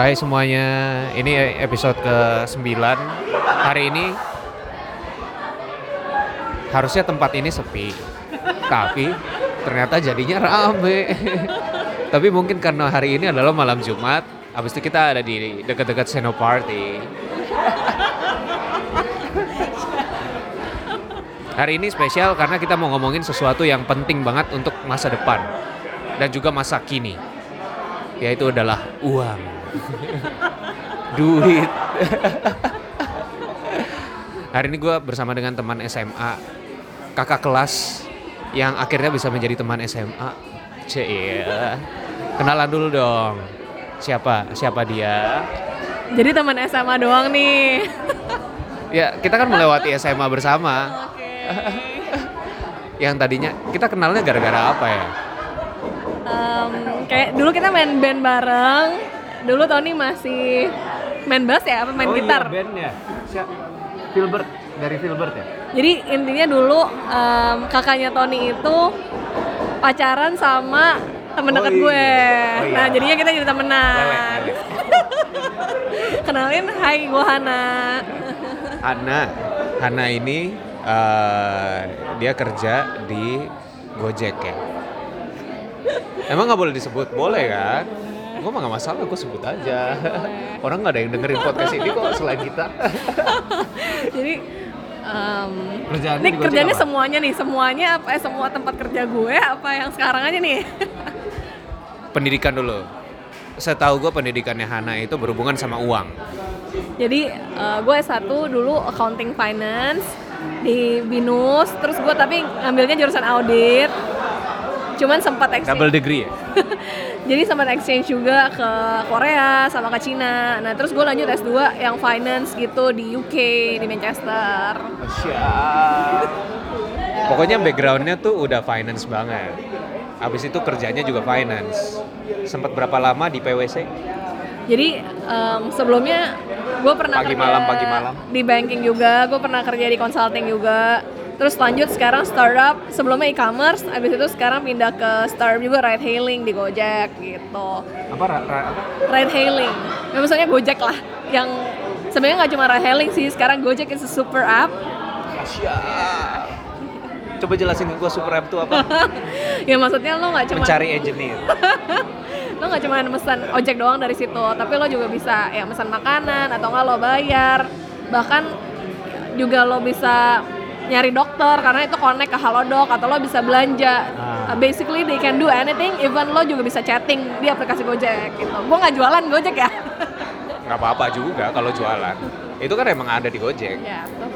Hai semuanya, ini episode ke-9. Hari ini Harusnya tempat ini sepi Tapi ternyata jadinya rame. Tapi mungkin karena hari ini adalah malam Jumat Habis itu kita ada di dekat-dekat Senoparty Hari ini spesial karena kita mau ngomongin sesuatu yang penting banget untuk masa depan Dan juga masa kini Yaitu adalah uang duit hari ini gue bersama dengan teman SMA kakak kelas yang akhirnya bisa menjadi teman SMA Cie, iya. kenalan dulu dong siapa siapa dia Jadi teman SMA doang nih. ya kita kan melewati SMA bersama Oke. yang tadinya kita kenalnya gara-gara apa ya Em, kayak dulu kita main band bareng. Dulu Tony masih main bass ya, apa main gitar. Oh iya, band ya Filbert dari Filbert ya Jadi intinya dulu em, kakaknya Tony itu pacaran sama temen Oh dekat iya. gue. Oh iya. Nah jadinya kita jadi temenan. Lele, lele. Kenalin, hai gue Hana. Hana, Hana ini eh, dia kerja di Gojek ya. Emang nggak boleh disebut? Boleh kan? Gue mah nggak masalah, gue sebut aja. Orang nggak ada yang dengerin podcast ini kok selain kita. Jadi em, Kerjaannya Gojek kerjanya semuanya nih, semuanya apa eh, semua tempat kerja gue apa yang sekarang aja nih? Pendidikan dulu. Setahu gue pendidikannya Hana itu berhubungan sama uang. Jadi eh, gue S1 dulu accounting finance di Binus, terus gue tapi ngambilnya jurusan audit. Cuman sempat. Double degree ya? Jadi sempat exchange juga ke Korea sama ke Cina. Nah, terus gue lanjut S2 yang finance gitu di UK, di Manchester. Pokoknya backgroundnya tuh udah finance banget. Abis itu kerjanya juga finance. Sempat berapa lama di PwC? Jadi em, sebelumnya gue pernah Pagi kerja malam, pagi malam. di banking juga, gue pernah kerja di consulting juga. Terus lanjut sekarang startup, sebelumnya e-commerce, abis itu sekarang pindah ke startup juga ride hailing di Gojek gitu. Apa, ra- ra- apa? Ride hailing, ya, maksudnya Gojek lah, yang sebenarnya nggak cuma ride hailing sih, sekarang Gojek is a super app. Siap. Coba jelasin ke gue super app itu apa? ya maksudnya lo nggak cuma Mencari engineer. lo nggak cuma pesan ojek doang dari situ, tapi lo juga bisa ya pesan makanan atau nggak lo bayar, bahkan juga lo bisa nyari dokter karena itu connect ke Halodoc atau lo bisa belanja. Ah. Uh, basically they can do anything, even lo juga bisa chatting di aplikasi Gojek gitu. Gue nggak jualan Gojek ya. Nggak apa-apa juga kalau jualan. Itu kan emang ada di Gojek. ya betul.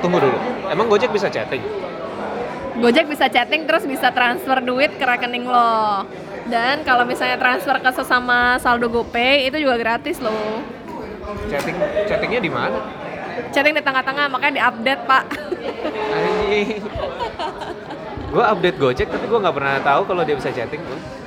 Tunggu dulu. Emang Gojek bisa chatting? Gojek bisa chatting terus bisa transfer duit ke rekening lo. Dan kalau misalnya transfer ke sesama saldo GoPay itu juga gratis loh. Chatting chattingnya di mana? Chatting di tengah-tengah makanya diupdate pak. Anjing. gue update Gojek tapi gue nggak pernah tahu kalau dia bisa chatting tuh.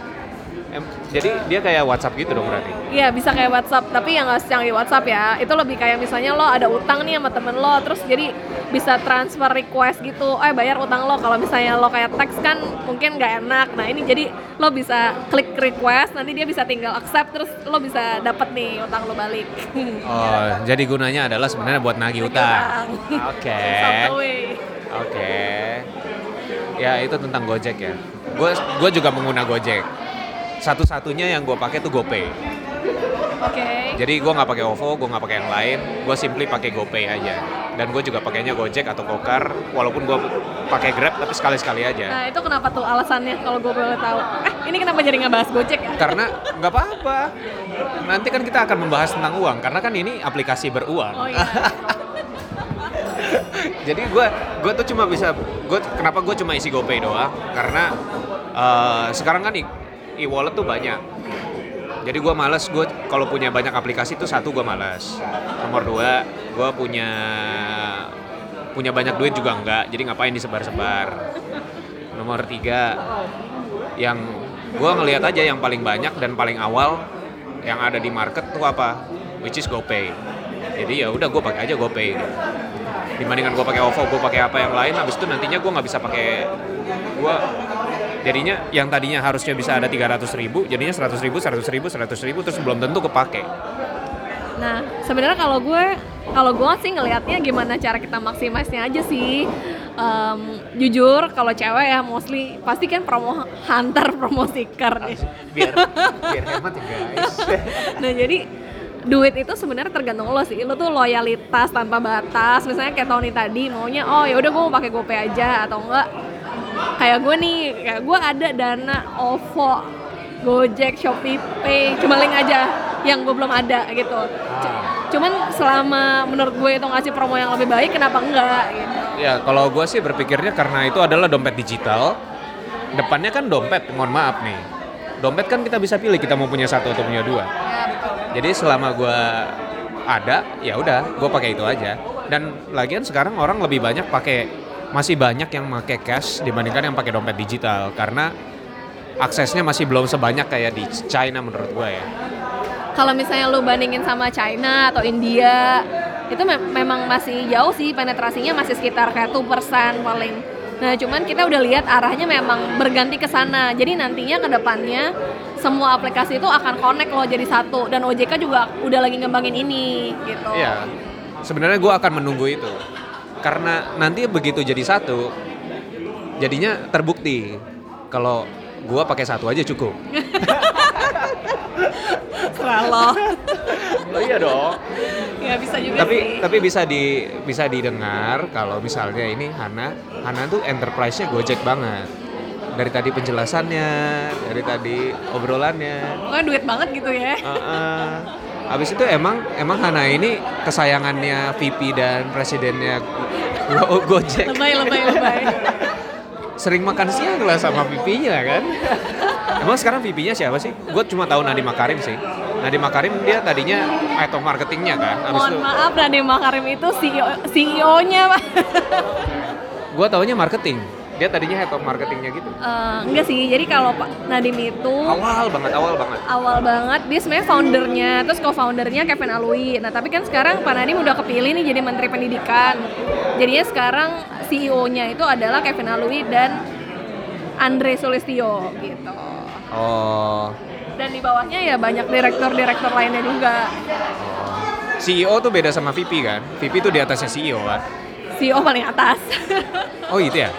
Em, jadi dia kayak WhatsApp gitu dong berarti. Iya bisa kayak WhatsApp, tapi yang nggak secanggih WhatsApp ya. Itu lebih kayak misalnya lo ada utang nih sama temen lo, terus jadi bisa transfer request gitu. Eh bayar utang lo. Kalau misalnya lo kayak teks kan mungkin nggak enak. Nah ini jadi lo bisa klik request, nanti dia bisa tinggal accept, terus lo bisa dapet nih utang lo balik. Oh, jadi gunanya adalah sebenarnya buat nagih utang. Oke. Oke. Ya itu tentang Gojek ya. Gue gue juga pengguna Gojek. Satu-satunya yang gue pakai tuh GoPay. Oke. Jadi gue nggak pakai OVO, gue nggak pakai yang lain. Gue simply pakai GoPay aja. Dan gue juga pakainya Gojek atau Gokar. Walaupun gue pakai Grab tapi sekali-sekali aja. Nah itu kenapa tuh alasannya kalau gue boleh tahu? Eh ini kenapa jadi ngebahas Gojek ya? Karena nggak apa-apa. Nanti kan kita akan membahas tentang uang. Karena kan ini aplikasi beruang. Oh iya. Jadi gue gue tuh cuma bisa gue kenapa gue cuma isi GoPay doang karena eh, sekarang kan e-wallet tuh banyak. Jadi gue males gue kalau punya banyak aplikasi tuh satu gue males. Nomor dua gue punya punya banyak duit juga enggak. Jadi ngapain disebar-sebar. Nomor tiga yang gue ngelihat aja yang paling banyak dan paling awal yang ada di market tuh apa? Which is GoPay. Jadi ya udah gue pakai aja GoPay. Gitu dibandingkan gue pakai OVO gue pakai apa yang lain habis itu nantinya gue nggak bisa pakai gue Jadinya yang tadinya harusnya bisa ada 300 ribu, jadinya 100 ribu, 100 ribu, 100 ribu, terus belum tentu kepake. Nah, sebenarnya kalau gue kalau gue sih ngelihatnya gimana cara kita maksimisnya aja sih. Em, jujur kalau cewek ya mostly pasti kan promo hunter promo seeker nih. Biar biar hemat ya guys. Nah, jadi duit itu sebenarnya tergantung lo sih. Lo tuh loyalitas tanpa batas. Misalnya kayak Tony tadi maunya oh ya udah gue mau pakai GoPay aja atau enggak kayak gue nih, kayak gue ada dana OVO, Gojek, Shopee Pay, cuma link aja yang gue belum ada gitu. C- Cuman selama menurut gue itu ngasih promo yang lebih baik, kenapa enggak gitu. Ya, kalau gue sih berpikirnya karena itu adalah dompet digital. Depannya kan dompet, mohon maaf nih. Dompet kan kita bisa pilih kita mau punya satu atau punya dua. Ya betul. Jadi selama gue ada, ya udah, gue pakai itu aja. Dan lagian sekarang orang lebih banyak pakai masih banyak yang pakai cash dibandingkan yang pakai dompet digital karena aksesnya masih belum sebanyak kayak di China menurut gue ya. Kalau misalnya lu bandingin sama China atau India, itu mem- memang masih jauh sih penetrasinya masih sekitar kayak 2% paling. Nah, cuman kita udah lihat arahnya memang berganti ke sana. Jadi nantinya ke depannya semua aplikasi itu akan connect loh jadi satu dan OJK juga udah lagi ngembangin ini gitu. Iya, sebenarnya gue akan menunggu itu karena nanti begitu jadi satu, jadinya terbukti kalau gue pakai satu aja cukup. Selalu. Oh iya dong. ya bisa juga tapi sih. tapi bisa di bisa didengar kalau misalnya ini Hana Hana tuh enterprise-nya Gojek banget. Dari tadi penjelasannya, dari tadi obrolannya. Pokoknya duit banget gitu ya. Heeh. Habis itu emang emang Hana ini kesayangannya VP dan presidennya Go- Gojek. Lebay, lebay, lebay. Sering makan siang lah sama VP-nya kan. Emang sekarang VP-nya siapa sih? Gue cuma tahu Nadiem Makarim sih. Nadiem Makarim dia tadinya of marketingnya kan. Habis Mohon itu maaf Nadiem Makarim itu E CEO CEO-nya, Pak. gue taunya marketing. Dia tadinya head of marketingnya gitu. Eh, enggak sih, jadi kalau Pak Nadiem itu Awal banget, awal banget. awal banget dia sebenarnya foundernya, terus co-foundernya Kevin Alui. Nah tapi kan sekarang Pak Nadiem udah kepilih nih jadi Menteri Pendidikan. Jadinya sekarang CEO-nya itu adalah Kevin Alui dan Andre Sulistyo gitu. Oh. Dan di bawahnya ya banyak direktur-direktur lainnya juga. CEO tuh beda sama VP kan? VP tuh di atasnya CEO kan? CEO paling atas. Oh gitu ya?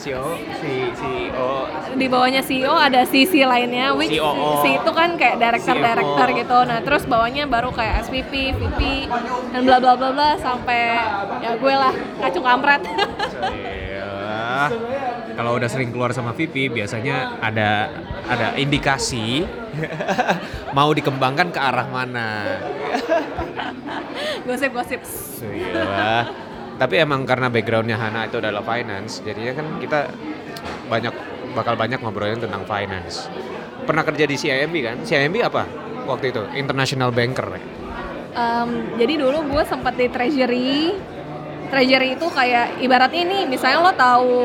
CEO, si CEO. di bawahnya CEO ada sisi lainnya which COO. si itu kan kayak director-director CFO. gitu. Nah, terus bawahnya baru kayak SVP, VP dan bla bla bla bla sampai ya gue lah kacung kampret. Iya. Kalau udah sering keluar sama VP biasanya ada ada indikasi mau dikembangkan ke arah mana. Gosip-gosip. Iya. Tapi emang karena backgroundnya Hana itu adalah finance, jadinya kan kita banyak bakal banyak ngobrolin tentang finance. Pernah kerja di CIMB kan? CIMB apa waktu itu? International Banker. ya? Em, jadi dulu gue sempat di treasury. Treasury itu kayak ibaratnya ini misalnya lo tahu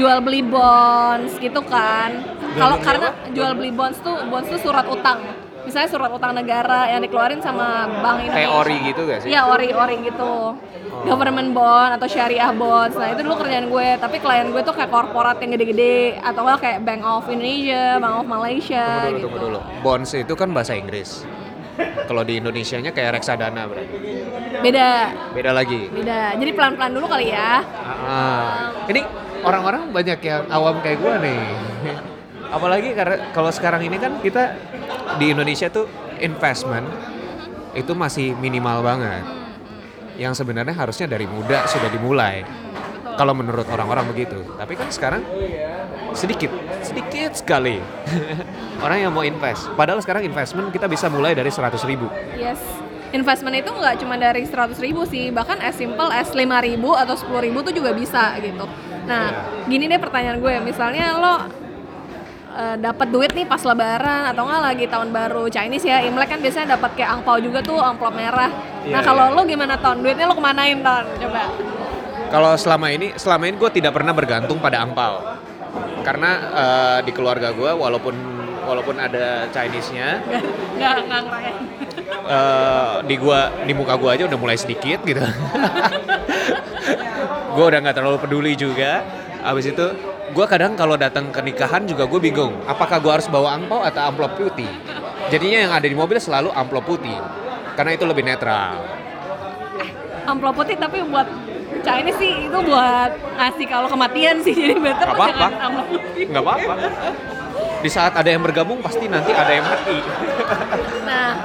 jual beli bonds gitu kan. Kalau karena apa? jual beli bonds tuh bonds tuh surat utang. Misalnya surat utang negara yang dikeluarin sama bank Indonesia. Kayak ori gitu gak sih? Iya ori-ori gitu. Government bond atau syariah bonds. Nah itu dulu kerjaan gue. Tapi klien gue tuh kayak korporat yang gede-gede atau enggak kayak Bank of Indonesia, Bank of Malaysia Tunggu dulu, gitu. tunggu dulu. Bonds itu kan bahasa Inggris. Kalau di Indonesianya kayak reksadana berarti. Beda, Beda lagi. beda. Jadi pelan-pelan dulu kali ya. Ah, ini orang-orang banyak yang awam kayak gue nih. Apalagi karena kalau sekarang ini kan kita di Indonesia tuh investment itu masih minimal banget. Yang sebenarnya harusnya dari muda sudah dimulai. Kalau menurut orang-orang begitu. Tapi kan sekarang sedikit, sedikit sekali orang yang mau invest. Padahal sekarang investment kita bisa mulai dari 100 ribu. Yes. Investment itu nggak cuma dari 100 ribu sih, bahkan as simple as 5 ribu atau 10 ribu tuh juga bisa gitu. Nah, gini deh pertanyaan gue, misalnya lo eh, dapat duit nih pas lebaran atau nggak lagi tahun baru Chinese ya, Imlek kan biasanya dapat kayak angpau juga tuh, amplop merah. Iya, nah, kalau iya. lo gimana ton? Duitnya lo kemanain ton? Coba. Kalau selama ini, selama ini gue tidak pernah bergantung pada angpau. Karena eh, di keluarga gue, walaupun walaupun ada Chinese-nya, Nggak, nggak ngerayain. eh, di gua di muka gua aja udah mulai sedikit gitu. gua udah nggak terlalu peduli juga. Habis itu gue kadang kalau datang ke nikahan juga gue bingung apakah gue harus bawa angpau atau amplop putih jadinya yang ada di mobil selalu amplop putih karena itu lebih netral amplop putih tapi buat ini sih itu buat ngasih kalau kematian sih jadi better Gak apa-apa. jangan amplop putih. nggak apa-apa di saat ada yang bergabung pasti nanti ada yang mati Nah,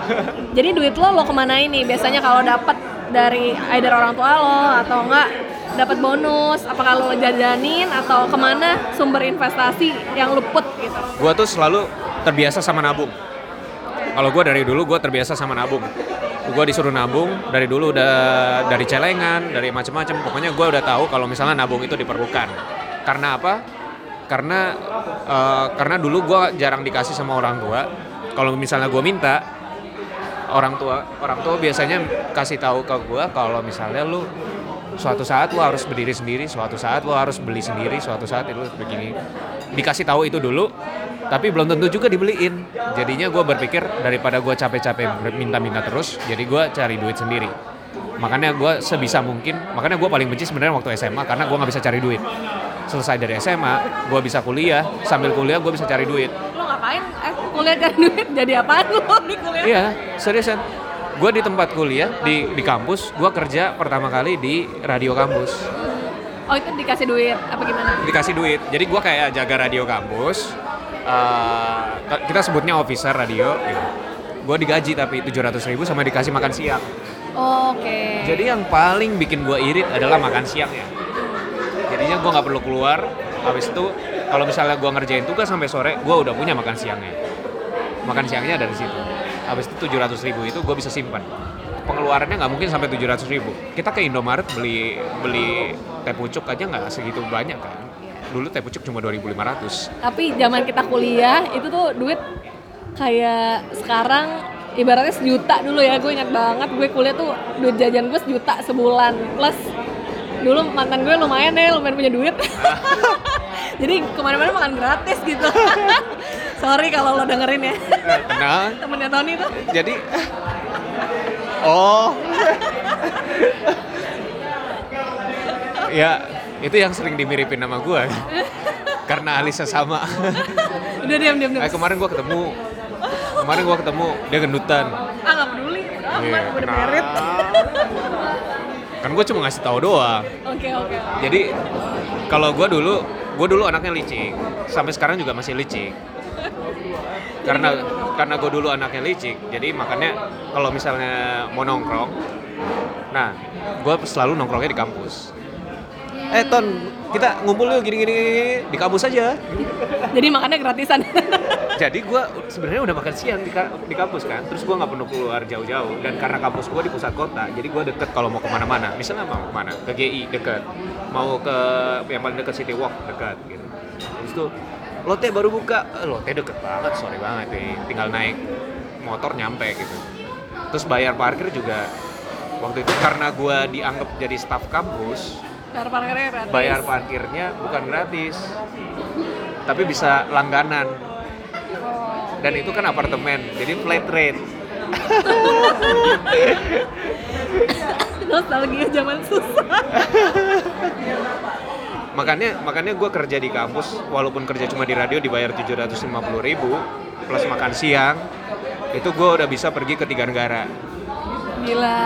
jadi duit lo lo ke mana ini? Biasanya kalau dapat dari either orang tua lo atau enggak dapat bonus, apakah lo jajanin atau ke mana sumber investasi yang lo put gitu? gue tuh selalu terbiasa sama nabung. Kalau gue dari dulu gue terbiasa sama nabung. Gue disuruh nabung dari dulu udah dari celengan dari macam-macam pokoknya gue udah tahu kalau misalnya nabung itu diperlukan. Karena apa? Karena eh, karena dulu gue jarang dikasih sama orang tua. Kalau misalnya gue minta orang tua orang tua biasanya kasih tahu ke gue kalau misalnya lu suatu saat lu harus berdiri sendiri suatu saat lu harus beli sendiri suatu saat itu begini dikasih tahu itu dulu tapi belum tentu juga dibeliin jadinya gue berpikir daripada gue capek-capek minta-minta terus jadi gue cari duit sendiri makanya gue sebisa mungkin makanya gue paling benci sebenarnya waktu SMA karena gue nggak bisa cari duit selesai dari SMA gue bisa kuliah sambil kuliah gue bisa cari duit Lo ngapain? Eh, kuliah kan duit jadi apaan lo di kuliah? Iya, seriusan. Gue di tempat kuliah di di kampus, gue kerja pertama kali di radio kampus. Oh itu dikasih duit apa gimana? Dikasih duit. Jadi gue kayak jaga radio kampus. eh, kita sebutnya officer radio. Gitu. Gue digaji tapi 700 ribu sama dikasih makan siang. Oke. Jadi yang paling bikin gue irit adalah makan siangnya. Jadinya gue nggak perlu keluar. Habis itu kalau misalnya gue ngerjain tugas sampai sore, gue udah punya makan siangnya. Makan siangnya dari situ. Habis itu 700 ribu itu gue bisa simpan. Pengeluarannya nggak mungkin sampai 700 ribu. Kita ke Indomaret beli beli teh pucuk aja nggak segitu banyak kan. Dulu teh pucuk cuma 2.500. Tapi zaman kita kuliah itu tuh duit kayak sekarang ibaratnya sejuta dulu ya gue ingat banget gue kuliah tuh duit jajan gue sejuta sebulan plus dulu mantan gue lumayan deh lumayan punya duit jadi ke mana-mana makan gratis gitu sorry kalau lo dengerin ya Tenang. temennya Tony tuh Jadi Oh. ya, itu yang sering dimiripin nama gue. Karena alisnya sama. udah diam diam diam Eh, kemarin gue ketemu. Kemarin gue ketemu dia gendutan. ah nggak peduli udah aman Iya, gue udah merit Kan gue cuma ngasih tahu doang. oke oke Jadi kalau gue dulu, gue dulu anaknya licik. Sampai sekarang juga masih licik. Karena karena gue dulu anaknya licik, jadi makanya kalau misalnya mau nongkrong, nah gue selalu nongkrongnya di kampus. Eh Ton, kita ngumpul yuk gini-gini di kampus aja. jadi makannya gratisan Jadi gue sebenarnya udah makan siang di, ka- di kampus kan, terus gue nggak perlu keluar jauh-jauh. Dan karena kampus gue di pusat kota, jadi gue deket kalau mau ke mana-mana. Misalnya mau ke mana? Ke GI deket, mau ke yang paling deket City Walk deket gitu. Terus itu Lotte baru buka, eh, Lotte deket banget, sorry banget nih. Tinggal naik motor nyampe gitu. Terus bayar parkir juga waktu itu karena gue dianggap jadi staf kampus, bayar parkirnya gratis. bayar parkirnya bukan gratis, tapi bisa langganan. Dan itu kan apartemen jadi flat rate. Nostalgia zaman susah makanya makanya gue kerja di kampus walaupun kerja cuma di radio dibayar 750 ribu plus makan siang itu gue udah bisa pergi ke tiga negara. Gila.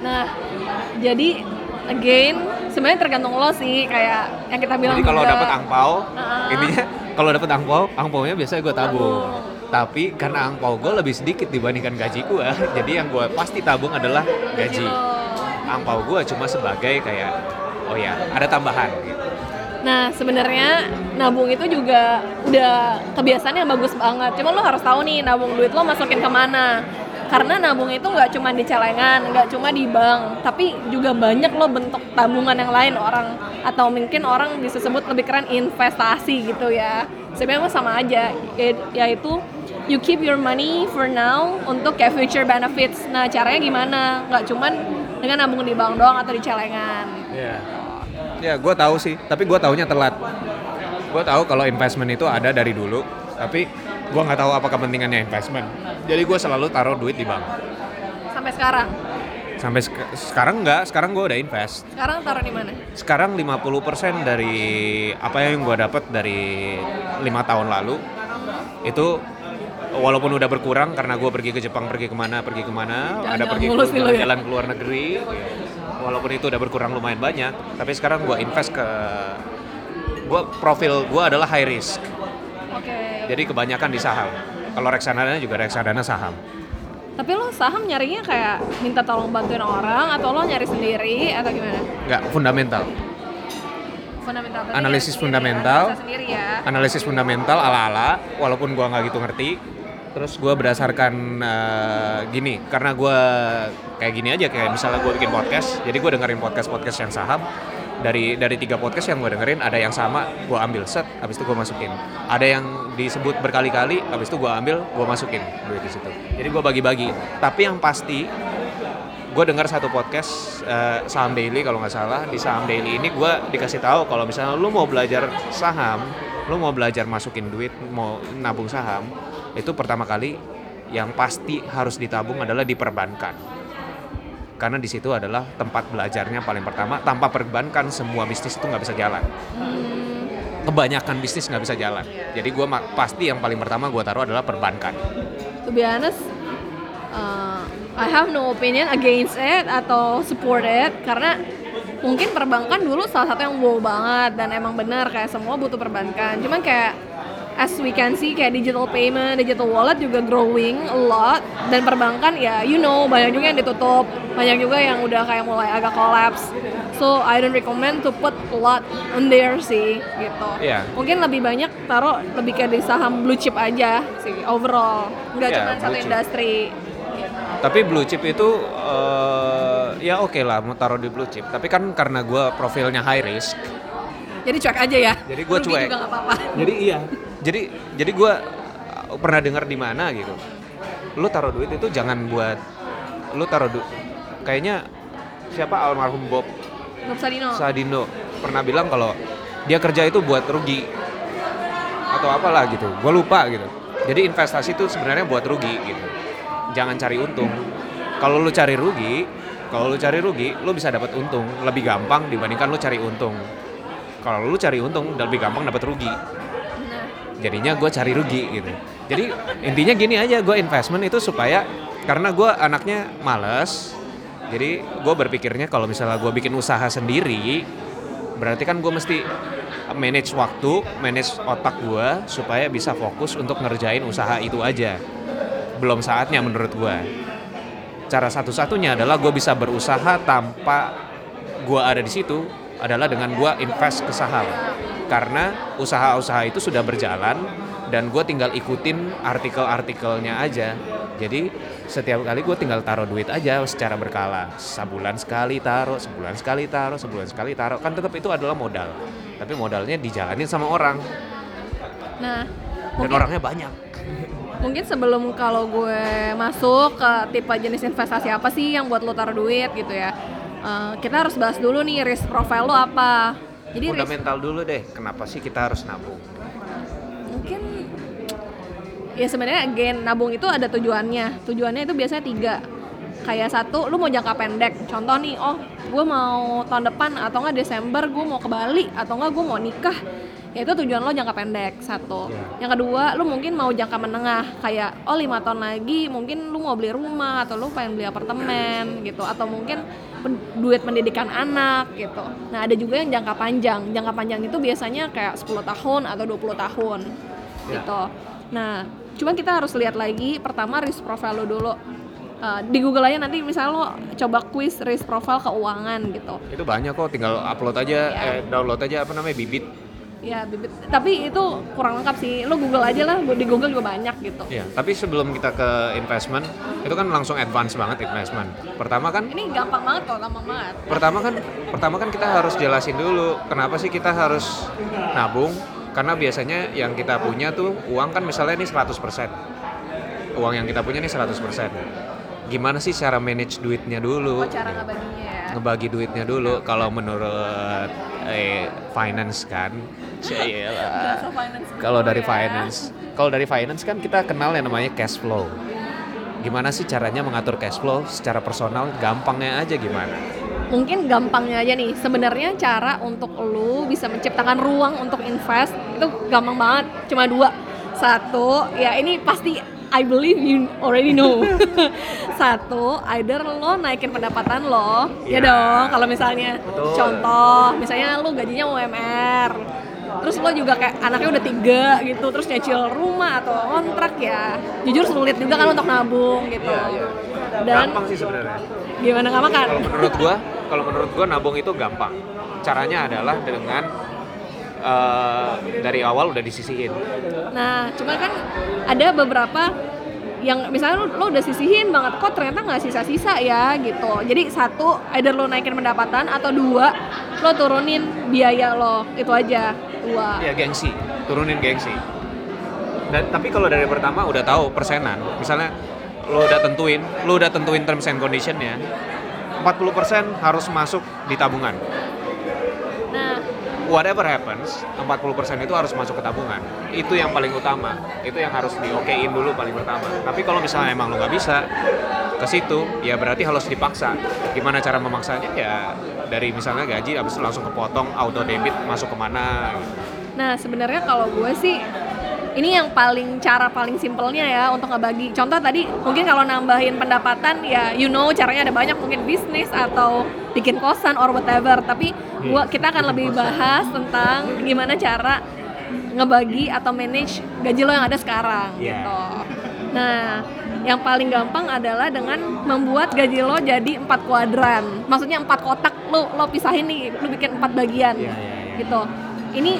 Nah, jadi again sebenarnya tergantung lo sih kayak yang kita bilang jadi kalau dapat angpau Ah. intinya kalau dapat angpau angpaunya biasanya gue tabung. Tapi karena angpau gue lebih sedikit dibandingkan gaji gue jadi yang gue pasti tabung adalah gaji. Angpau gue cuma sebagai kayak oh ya ada tambahan Nah, sebenarnya nabung itu juga udah kebiasaan yang bagus banget. Cuma lo harus tahu nih nabung duit lo masukin ke mana. Karena nabung itu nggak cuma di celengan, nggak cuma di bank, tapi juga banyak lo bentuk tabungan yang lain orang atau mungkin orang bisa sebut lebih keren investasi gitu ya. Sebenarnya sama aja, ya- yaitu you keep your money for now untuk kayak future benefits. Nah, caranya gimana? Nggak cuman dengan nabung di bank doang atau di celengan. Iya. Ya, gue tahu sih, tapi gue taunya telat. Gue tahu kalau investment itu ada dari dulu, tapi gue nggak tahu apa kepentingannya investment. Jadi gue selalu taruh duit di bank. Sampai sekarang. Sampai sek- sekarang enggak, sekarang gue udah invest. Sekarang taruh di mana? Sekarang 50% dari apa yang gue dapat dari lima tahun lalu itu walaupun udah berkurang karena gue pergi ke Jepang, pergi ke mana, pergi ke mana, Jalan-jalan ada pergi lo ya. jalan ke luar negeri. Walaupun itu udah berkurang lumayan banyak, tapi sekarang gue invest ke gue profil gue adalah high risk. Oke. Jadi kebanyakan di saham. Kalau reksadana juga reksadana saham. Tapi lo saham nyarinya kayak minta tolong bantuin orang atau lo nyari sendiri atau gimana? Nggak fundamental. Fundamental. Analisis fundamental. sendiri ya. Analisis fundamental ala-ala, walaupun gua nggak gitu ngerti. Terus gua berdasarkan eh, gini, karena gua kayak gini aja kayak misalnya gua bikin podcast, jadi gua dengerin podcast podcast yang saham. Dari dari tiga podcast yang gue dengerin ada yang sama, gua ambil set, habis itu gua masukin. Ada yang disebut berkali-kali, habis itu gua ambil, gua masukin duit di situ. Jadi gua bagi-bagi. Tapi yang pasti gue dengar satu podcast eh, saham daily kalau nggak salah di saham daily ini gue dikasih tahu kalau misalnya lu mau belajar saham lu mau belajar masukin duit mau nabung saham itu pertama kali yang pasti harus ditabung adalah di perbankan karena di situ adalah tempat belajarnya paling pertama. Tanpa perbankan semua bisnis itu nggak bisa jalan. Kebanyakan bisnis nggak bisa jalan. Jadi gue pasti yang paling pertama gue taruh adalah perbankan. To be honest, uh, I have no opinion against it atau support it. Karena mungkin perbankan dulu salah satu yang wow banget dan emang benar kayak semua butuh perbankan. Cuman kayak as we can see kayak digital payment, digital wallet juga growing a lot dan perbankan ya you know banyak juga yang ditutup, banyak juga yang udah kayak mulai agak collapse. So I don't recommend to put a lot on there sih gitu. Iya. Mungkin lebih banyak taruh lebih kayak di saham blue chip aja sih overall, nggak Iya, cuma satu industri. tapi blue chip itu eh, ya oke lah mau taruh di blue chip tapi kan karena gue profilnya high risk Jadi cuek aja ya. Jadi gua Rugi cuek. juga apa-apa. jadi iya jadi jadi gue pernah dengar di mana gitu lu taruh duit itu jangan buat lu taruh du kayaknya siapa almarhum Bob Bob Sadino. Sadino pernah bilang kalau dia kerja itu buat rugi atau apalah gitu gue lupa gitu jadi investasi itu sebenarnya buat rugi gitu jangan cari untung kalau lu cari rugi kalau lu cari rugi lu bisa dapat untung lebih gampang dibandingkan lu cari untung kalau lu cari untung lebih gampang dapat rugi. Jadinya gue cari rugi gitu. Jadi intinya gini aja gue investment itu supaya karena gue anaknya males jadi gue berpikirnya kalau misalnya gue bikin usaha sendiri berarti kan gue mesti manage waktu manage otak gue supaya bisa fokus untuk ngerjain usaha itu aja. Belum saatnya menurut gue cara satu-satunya adalah gue bisa berusaha tanpa gue ada di situ adalah dengan gue invest ke saham. Karena usaha-usaha itu sudah berjalan dan gue tinggal ikutin artikel-artikelnya aja. Jadi setiap kali gue tinggal taruh duit aja secara berkala. Sebulan sekali taruh sebulan sekali taruh sebulan sekali taruh. Kan tetap itu adalah modal. Tapi modalnya dijalanin sama orang. Nah dan mungkin, orangnya banyak. mungkin sebelum kalau gue masuk ke tipe jenis investasi apa sih yang buat lo taruh duit gitu ya. Eh, kita harus bahas dulu nih risk profile lo apa. Jadi risk, fundamental dulu deh kenapa sih kita harus nabung mungkin ya sebenarnya again nabung itu ada tujuannya. Tujuannya itu biasanya tiga. Kayak satu, lu mau jangka pendek. Contoh nih, oh gue mau tahun depan atau enggak Desember gue mau ke Bali atau enggak gue mau nikah. Ya itu tujuan lo jangka pendek satu. Iya. Yang kedua, lu mungkin mau jangka menengah kayak oh lima tahun lagi mungkin lu mau beli rumah atau lu pengen beli apartemen gitu atau mungkin duit pendidikan anak gitu. Nah, ada juga yang jangka panjang. Jangka panjang itu biasanya kayak 10 tahun atau 20 tahun Ya. gitu. Nah, cuman kita harus lihat lagi pertama risk profile lo dulu. Uh, di Google aja nanti misalnya lo coba quiz risk profile keuangan gitu. itu banyak kok tinggal upload aja Iya. eh, download aja apa namanya bibit Ya, bibit. Tapi itu kurang lengkap sih. Lo Google aja lah, di Google juga banyak gitu. Iya, tapi sebelum kita ke investment, itu kan langsung advance banget investment. Pertama kan, Ini gampang banget kok, gampang banget. pertama kan, pertama kan kita harus jelasin dulu kenapa sih kita harus nabung. Karena biasanya yang kita punya tuh uang kan misalnya ini 100%. Uang yang kita punya ini 100%. Gimana sih cara manage duitnya dulu? Oh, cara ngebaginya ya. ngebagi duitnya dulu kalau menurut eh, finance kan kalau dari ya. finance kalau dari finance kan kita kenal yang namanya cash flow. Gimana sih caranya mengatur cash flow secara personal? Gampangnya aja gimana? Mungkin gampangnya aja nih. Sebenarnya cara untuk lu bisa menciptakan ruang untuk invest itu gampang banget. Cuma dua. Satu ya ini pasti I believe you already know. Satu either lo naikin pendapatan lo ya Ya. dong kalau misalnya. Betul. contoh misalnya lu gajinya UMR terus lo juga kayak anaknya udah tiga gitu terus nyicil rumah atau kontrak ya. Jujur sulit juga kan untuk nabung gitu. Dan gampang sih sebenarnya. gimana nggak makan? Kalau menurut gua kalau menurut gua nabung itu gampang. Caranya adalah dengan eh, dari awal udah disisihin. Nah, cuma kan ada beberapa yang misalnya lo, udah sisihin banget, kok ternyata nggak sisa-sisa ya gitu. Jadi satu, either lo naikin pendapatan atau dua, lo turunin biaya lo, itu aja. Dua. ya gengsi turunin gengsi dan tapi kalau dari pertama udah tahu persenan misalnya lo udah tentuin lo udah tentuin terms and conditionnya 40% harus masuk di tabungan whatever happens 40% itu harus masuk ke tabungan. Itu yang paling utama. Itu yang harus di okein dulu paling pertama. Tapi kalau misalnya emang lo nggak bisa ke situ ya berarti harus dipaksa. Gimana cara memaksanya? Ya dari misalnya gaji habis itu langsung kepotong auto debit masuk ke mana? Gitu. nah sebenarnya kalau gue sih ini yang paling cara paling simpelnya ya untuk ngebagi. Contoh tadi mungkin kalau nambahin pendapatan ya you know caranya ada banyak mungkin bisnis atau bikin kosan or whatever. Tapi gua kita akan lebih bahas tentang gimana cara ngebagi atau manage gaji lo yang ada sekarang Iya. gitu. Nah, yang paling gampang adalah dengan membuat gaji lo jadi empat kuadran. Maksudnya empat kotak lo lo pisahin nih, lo bikin empat bagian Iya, iya, iya. gitu. Ini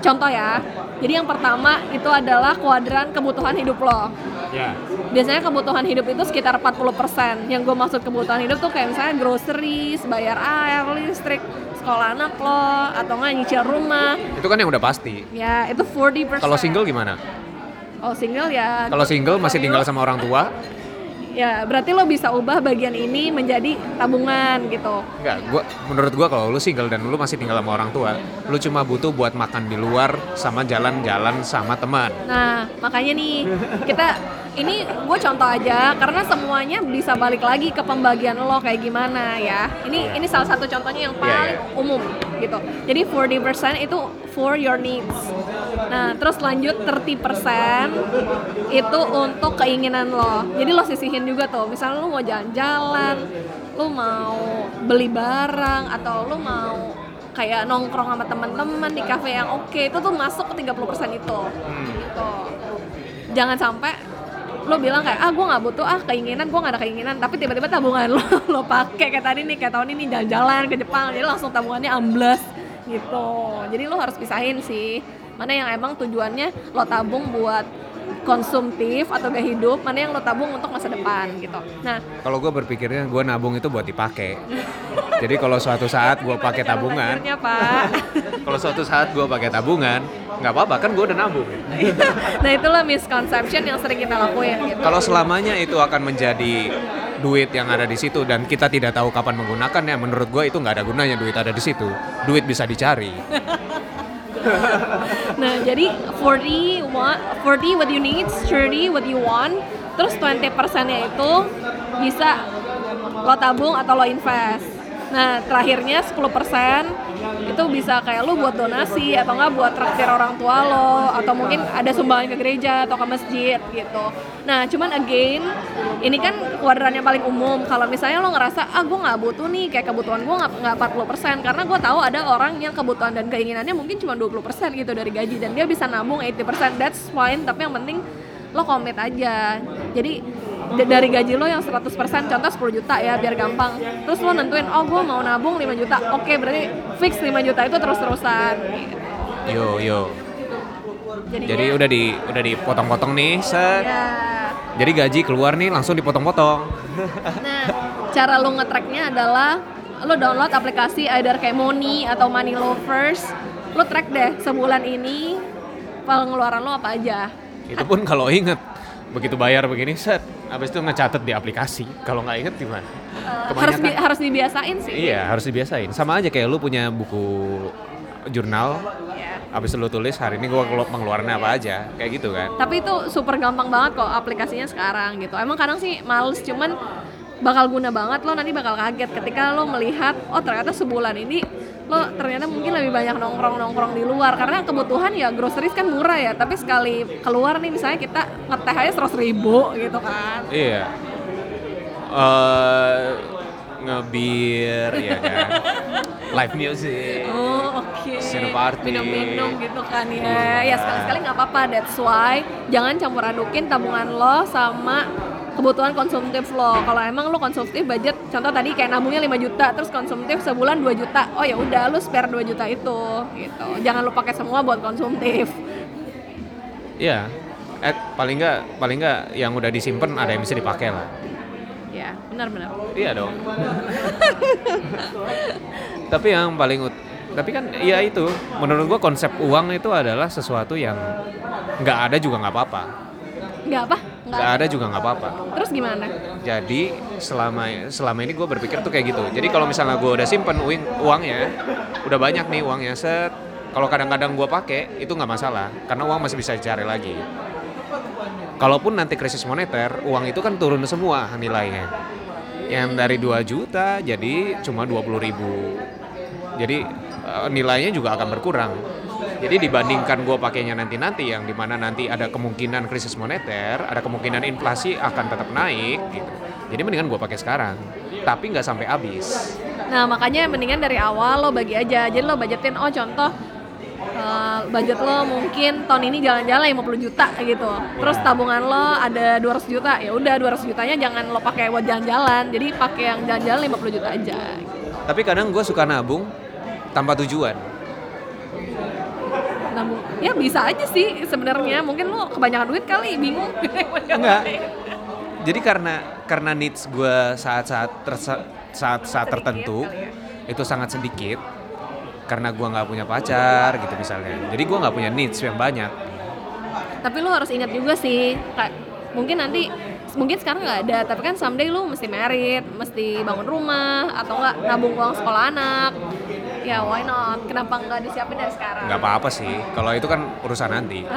contoh ya. Jadi yang pertama itu adalah kuadran kebutuhan hidup lo. ya Biasanya kebutuhan hidup itu sekitar 40%. Yang gue maksud kebutuhan hidup tuh kayak misalnya groceries, bayar air, listrik, sekolah anak lo, atau nggak nyicil rumah. itu kan yang udah pasti Ya, itu 40%. kalau single gimana Oh, single ya. kalau single masih tinggal sama orang tua Ya, berarti lo bisa ubah bagian ini menjadi tabungan gitu. Enggak, gua menurut gua kalau lu single dan lu masih tinggal sama orang tua, lu cuma butuh buat makan di luar sama jalan-jalan sama teman. Nah, makanya nih kita ini gue contoh aja karena semuanya bisa balik lagi ke pembagian lo kayak gimana ya. Ini Iya. ini salah satu contohnya yang Iya, paling iya. umum gitu. Jadi 40% itu for your needs. Nah, terus lanjut 30% itu untuk keinginan lo. Jadi lo sisihin juga tuh. Misalnya lo mau jalan-jalan, lo mau beli barang atau lo mau kayak nongkrong sama teman-teman di cafe yang oke itu tuh masuk ke 30% itu gitu jangan sampai lo bilang kayak ah gue nggak butuh ah keinginan gue nggak ada keinginan tapi tiba-tiba tabungan lo lo pakai kayak tadi nih kayak tahun ini jalan-jalan ke Jepang jadi langsung tabungannya amblas gitu jadi lo harus pisahin sih mana yang emang tujuannya lo tabung buat konsumtif atau gaya hidup mana yang lo tabung untuk masa depan gitu nah Kalau gua berpikirnya gua nabung itu buat dipakai. Jadi kalau suatu saat gua pakai tabungan, kalau suatu saat gua pakai tabungan, nggak apa-apa kan gua udah nabung. nah itulah misconception yang sering kita lakuin gitu Kalau selamanya itu akan menjadi duit yang ada di situ dan kita tidak tahu kapan menggunakannya, menurut gua itu nggak ada gunanya duit ada di situ. Duit bisa dicari. Nah, jadi 40 wa- 40 what you need, 30 what you want, terus 20 persennya itu bisa lo tabung atau lo invest. Nah, terakhirnya 10 persen itu bisa kayak lo buat donasi atau enggak buat traktir orang tua lo atau mungkin ada sumbangan ke gereja atau ke masjid gitu. Nah, cuman again ini kan kuadran paling umum. Kalau misalnya lo ngerasa ah gue nggak butuh nih kayak kebutuhan gue nggak nggak 40 persen karena gue tahu ada orang yang kebutuhan dan keinginannya mungkin cuma 20 persen gitu dari gaji dan dia bisa nabung 80 persen. That's fine. Tapi yang penting lo komit aja. Jadi dari gaji lo yang 100% contoh 10 juta ya biar gampang terus lo nentuin oh gue mau nabung 5 juta oke berarti fix 5 juta itu terus-terusan gitu. Yo yo. Jadinya, Jadi udah di udah dipotong-potong nih, set. ya. Jadi gaji keluar nih langsung dipotong-potong. Nah, cara lo nge-tracknya adalah lo download aplikasi either kayak Money atau Money Lovers. Lo track deh sebulan ini pengeluaran lo apa aja. Itu pun kalau inget begitu bayar begini set, habis itu ngecatet di aplikasi. Kalau nggak inget gimana? Eh, harus di- harus dibiasain sih. Iya harus dibiasain. Sama aja kayak lu punya buku jurnal, Ya. abis lu tulis hari ini gue mengeluarkan apa aja kayak gitu kan Tapi itu super gampang banget kok aplikasinya sekarang gitu. Emang kadang sih males cuman bakal guna banget lo nanti bakal kaget ketika lo melihat oh ternyata sebulan ini lo ternyata mungkin lebih banyak nongkrong-nongkrong di luar karena kebutuhan ya groceries kan murah ya tapi sekali keluar nih misalnya kita ngeteh aja seratus ribu gitu kan iya Eh ngebir ya kan live music Oh oke. Party. Minum-minum gitu kan ya. Ya sekali-sekali nggak apa-apa. That's why jangan campur adukin tabungan lo sama kebutuhan konsumtif lo. Kalau emang lo konsumtif budget, contoh tadi kayak nabungnya 5 juta, terus konsumtif sebulan 2 juta. Oh ya udah, lo spare 2 juta itu gitu. Jangan lo pakai semua buat konsumtif. Iya. Eh, paling nggak paling nggak yang udah disimpan ada yang bisa dipakai lah. Ya, benar-benar. Iya dong. tapi yang paling ut- tapi kan ya itu menurut gua konsep uang itu adalah sesuatu yang nggak ada juga nggak apa-apa. Nggak apa? Nggak ada juga nggak apa-apa. Terus gimana? Jadi selama selama ini gue berpikir tuh kayak gitu. Jadi kalau misalnya gue udah simpen uang uangnya, udah banyak nih uangnya set. Kalau kadang-kadang gue pakai itu nggak masalah, karena uang masih bisa dicari lagi. Kalaupun nanti krisis moneter, uang itu kan turun semua nilainya. Yang dari 2 juta jadi cuma 20 ribu. Jadi eh, nilainya juga akan berkurang. Jadi dibandingkan gue pakainya nanti-nanti yang di mana nanti ada kemungkinan krisis moneter, ada kemungkinan inflasi akan tetap naik gitu. Jadi mendingan gue pakai sekarang, tapi nggak sampai habis. Nah makanya mendingan dari awal lo bagi aja. Jadi lo budgetin, oh contoh eh, budget lo mungkin tahun ini jalan-jalan 50 juta gitu. Terus tabungan lo ada 200 juta, ya udah 200 jutanya jangan lo pakai buat jalan-jalan. Jadi pakai yang jalan-jalan 50 juta aja. Tapi kadang gue suka nabung tanpa tujuan. Nabung. Ya bisa aja sih sebenarnya. Mungkin lo kebanyakan duit kali, bingung. Enggak. Jadi karena karena needs gue saat-saat tersa- saat-saat tertentu itu sangat sedikit karena gue nggak punya pacar gitu misalnya. Jadi gue nggak punya needs yang banyak. Tapi lo harus ingat juga sih, kayak mungkin nanti mungkin sekarang nggak ada, tapi kan someday lo mesti merit, mesti bangun rumah atau nggak nabung uang sekolah anak. Ya why not? Kenapa nggak disiapin dari sekarang? Nggak apa-apa sih. Kalau itu kan urusan nanti.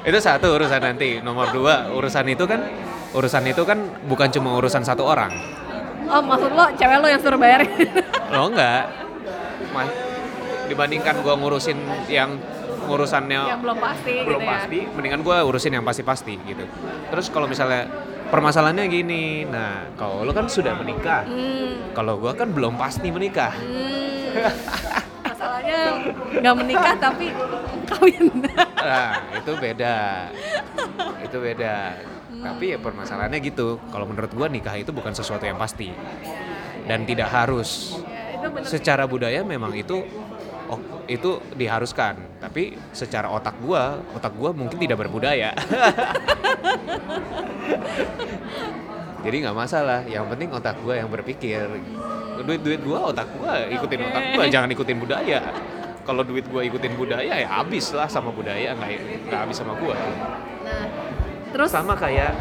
Itu satu urusan nanti. Nomor dua urusan itu kan urusan itu kan bukan cuma urusan satu orang. Oh maksud lo cewek lo yang suruh bayarin? Lo enggak. Ma- dibandingkan gua ngurusin yang urusannya yang belum pasti belum gitu ya. pasti, mendingan gue urusin yang pasti-pasti gitu. Terus kalau misalnya permasalahannya gini, nah kalau lo kan sudah menikah, Hmm, kalau gue kan belum pasti menikah. hmm. Masalahnya nggak menikah tapi kawin. Nah itu beda, itu beda. Tapi ya permasalahannya gitu. Kalau menurut gue nikah itu bukan sesuatu yang pasti dan tidak harus. ya. Secara budaya memang itu oh, itu diharuskan, tapi secara otak gua, otak gua mungkin tidak berbudaya. Jadi nggak masalah, yang penting otak gua yang berpikir. Duit duit gua, otak gua ikutin otak gua, jangan ikutin budaya. Kalau duit gua ikutin budaya ya habis lah sama budaya, nggak nggak habis sama gua. Nah, terus Sama kayak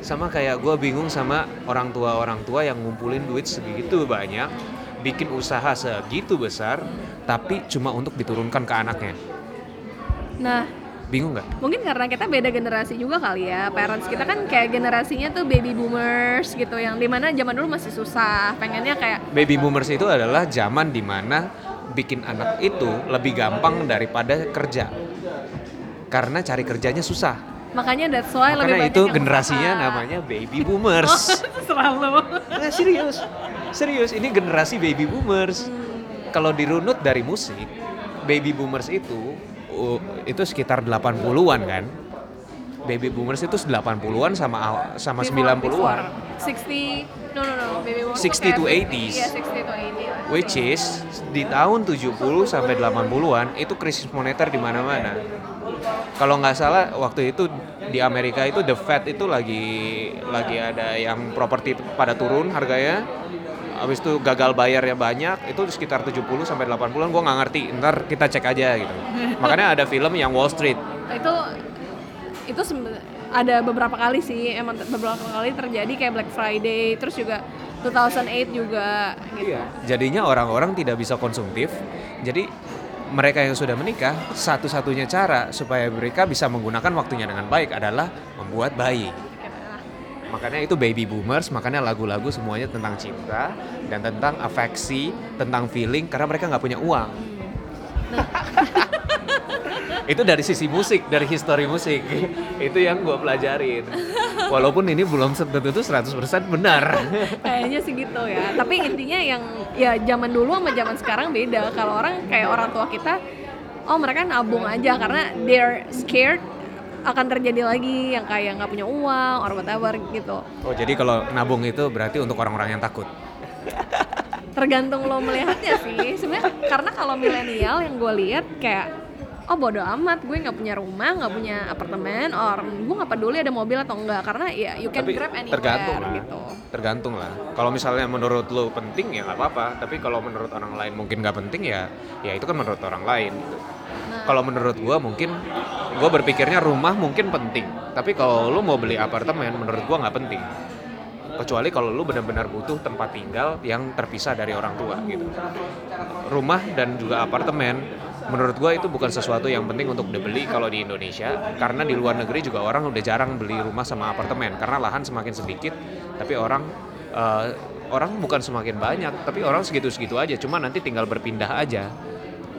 sama kayak gua bingung sama orang tua orang tua yang ngumpulin duit segitu banyak, bikin usaha segitu besar, tapi cuma untuk diturunkan ke anaknya. nah Bingung nggak? mungkin karena kita beda generasi juga kali ya parents kita kan kayak generasinya tuh baby boomers gitu yang di mana zaman dulu masih susah pengennya kayak Baby boomers itu adalah zaman di mana bikin anak itu lebih gampang daripada kerja. Karena cari kerjanya susah. makanya that's why lebih Karena banyak itu generasinya usaha. namanya baby boomers. selalu Nah, serius. Serius, ini generasi baby boomers. Kalau dirunut dari musik, baby boomers itu uh, itu sekitar 80-an kan. Baby boomers itu 80-an sama sama 90-an. 60 no no no baby boomers 60 to kayak- 80s. iya 60 to 80 lah. Which is di tahun 70 sampai 80-an itu krisis moneter di mana-mana. Kalau nggak salah waktu itu di Amerika itu the Fed itu lagi lagi ada yang properti pada turun harganya. Habis itu gagal bayarnya banyak, itu sekitar 70 sampai 80-an gua nggak ngerti. Ntar kita cek aja gitu. Makanya ada film yang Wall Street. itu itu ada beberapa kali sih emang beberapa kali terjadi kayak Black Friday terus juga 2008 juga gitu. Jadinya orang-orang tidak bisa konsumtif. Jadi mereka yang sudah menikah, satu-satunya cara supaya mereka bisa menggunakan waktunya dengan baik adalah membuat bayi. Makanya itu baby boomers, makanya lagu-lagu semuanya tentang cinta dan tentang afeksi, tentang feeling karena mereka nggak punya uang. itu dari sisi musik, dari histori musik. itu yang gue pelajarin. Walaupun ini belum tentu 100% benar. Kayaknya sih gitu ya. Tapi intinya yang ya zaman dulu sama zaman sekarang beda. Kalau orang kayak orang tua kita, oh mereka nabung aja karena they're scared akan terjadi lagi yang kayak nggak punya uang or whatever gitu. Oh jadi kalau nabung itu berarti untuk orang-orang yang takut. Tergantung lo melihatnya sih. Sebenarnya karena kalau milenial yang gue lihat kayak oh bodo amat gue nggak punya rumah nggak punya apartemen or gue nggak peduli ada mobil atau enggak karena ya you can Tapi grab anywhere tergantung lah. gitu Tergantung lah. Kalau misalnya menurut lo penting ya nggak apa-apa. Tapi kalau menurut orang lain mungkin nggak penting ya, ya itu kan menurut orang lain. Gitu. Nah. Kalau menurut gua mungkin gua berpikirnya rumah mungkin penting. Tapi kalau lu mau beli apartemen, menurut gua nggak penting. Kecuali kalau lu benar-benar butuh tempat tinggal yang terpisah dari orang tua gitu. Rumah dan juga apartemen menurut gua itu bukan sesuatu yang penting untuk dibeli kalau di Indonesia karena di luar negeri juga orang udah jarang beli rumah sama apartemen karena lahan semakin sedikit tapi orang eh, orang bukan semakin banyak tapi orang segitu-segitu aja cuma nanti tinggal berpindah aja.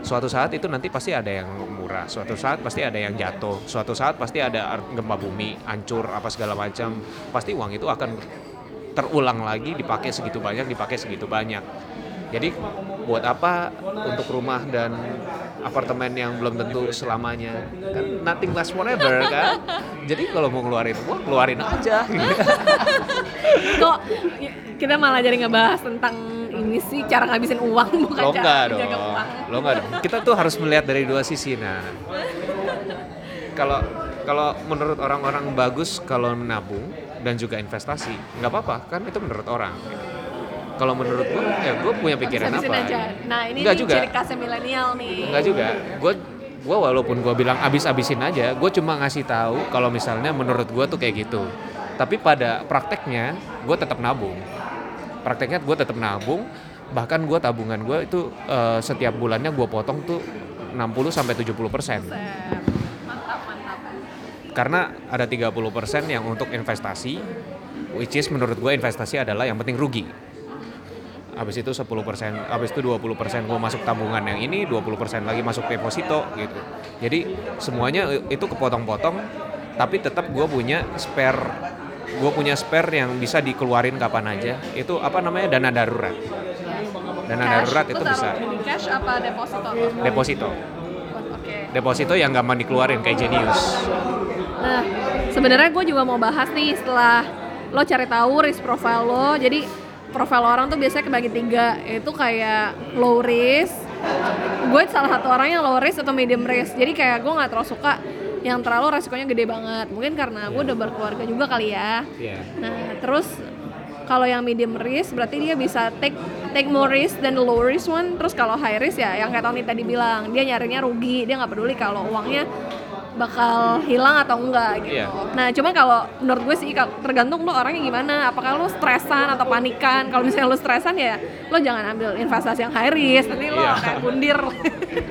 Suatu saat itu nanti pasti ada yang murah suatu saat pasti ada yang jatuh suatu saat pasti ada gempa bumi hancur apa segala macam pasti uang itu akan terulang lagi dipakai segitu banyak dipakai segitu banyak jadi buat apa untuk rumah dan apartemen yang belum tentu selamanya? Kan nothing lasts forever kan? Jadi kalau mau ngeluarin uang keluarin aja. Kok ya, kita malah jadi ngebahas tentang ini sih cara ngabisin uang bukan lo cara dong menjaga uang. lo enggak dong. Kita tuh harus melihat dari dua sisi nah kalau kalau menurut orang-orang bagus kalau menabung dan juga investasi nggak apa-apa kan itu menurut orang. gitu. Kalau menurut gua ya gua punya pikiran apa aja. nah ini Enggak juga. ciri khasnya milenial nih Enggak juga. Gue gua walaupun gue bilang abis-abisin aja, gue cuma ngasih tahu kalau misalnya menurut gue tuh kayak gitu. Tapi pada prakteknya gue tetap nabung. Prakteknya gue tetap nabung. Bahkan gue tabungan gue itu eh, setiap bulannya gue potong tuh 60 sampai 70 persen. Karena ada 30 persen yang untuk investasi, which is menurut gue investasi adalah yang penting rugi. Habis itu 10%, habis itu 20% gue masuk tabungan yang ini, 20% lagi masuk deposito gitu. Jadi semuanya itu kepotong-potong, tapi tetap gue punya spare, gue punya spare yang bisa dikeluarin kapan aja. Itu apa namanya dana darurat. Dana Cash, darurat itu bisa cash apa deposito deposito. oke Deposito yang gampang dikeluarin kayak Genius. Nah, sebenarnya gue juga mau bahas nih setelah lo cari tahu risk profile lo. Jadi profile orang tuh biasanya kebagi tiga, yaitu kayak low risk. Gue salah satu orang yang low risk atau medium risk. Jadi kayak gue nggak terlalu suka yang terlalu resikonya gede banget. Mungkin karena gue udah berkeluarga juga kali ya. Iya. Nah, terus kalau yang medium risk berarti dia bisa take take more risk the low risk one. Terus kalau high risk ya yang kayak Tony tadi bilang, dia nyarinya rugi, dia nggak peduli kalau uangnya bakal hilang atau enggak gitu. Iya. Nah, cuma kalau menurut gue sih tergantung lo orangnya gimana. Apakah lo stresan atau panikan? Kalau misalnya lo stresan ya lo jangan ambil investasi yang high risk, nanti lo Iya. kayak kundir.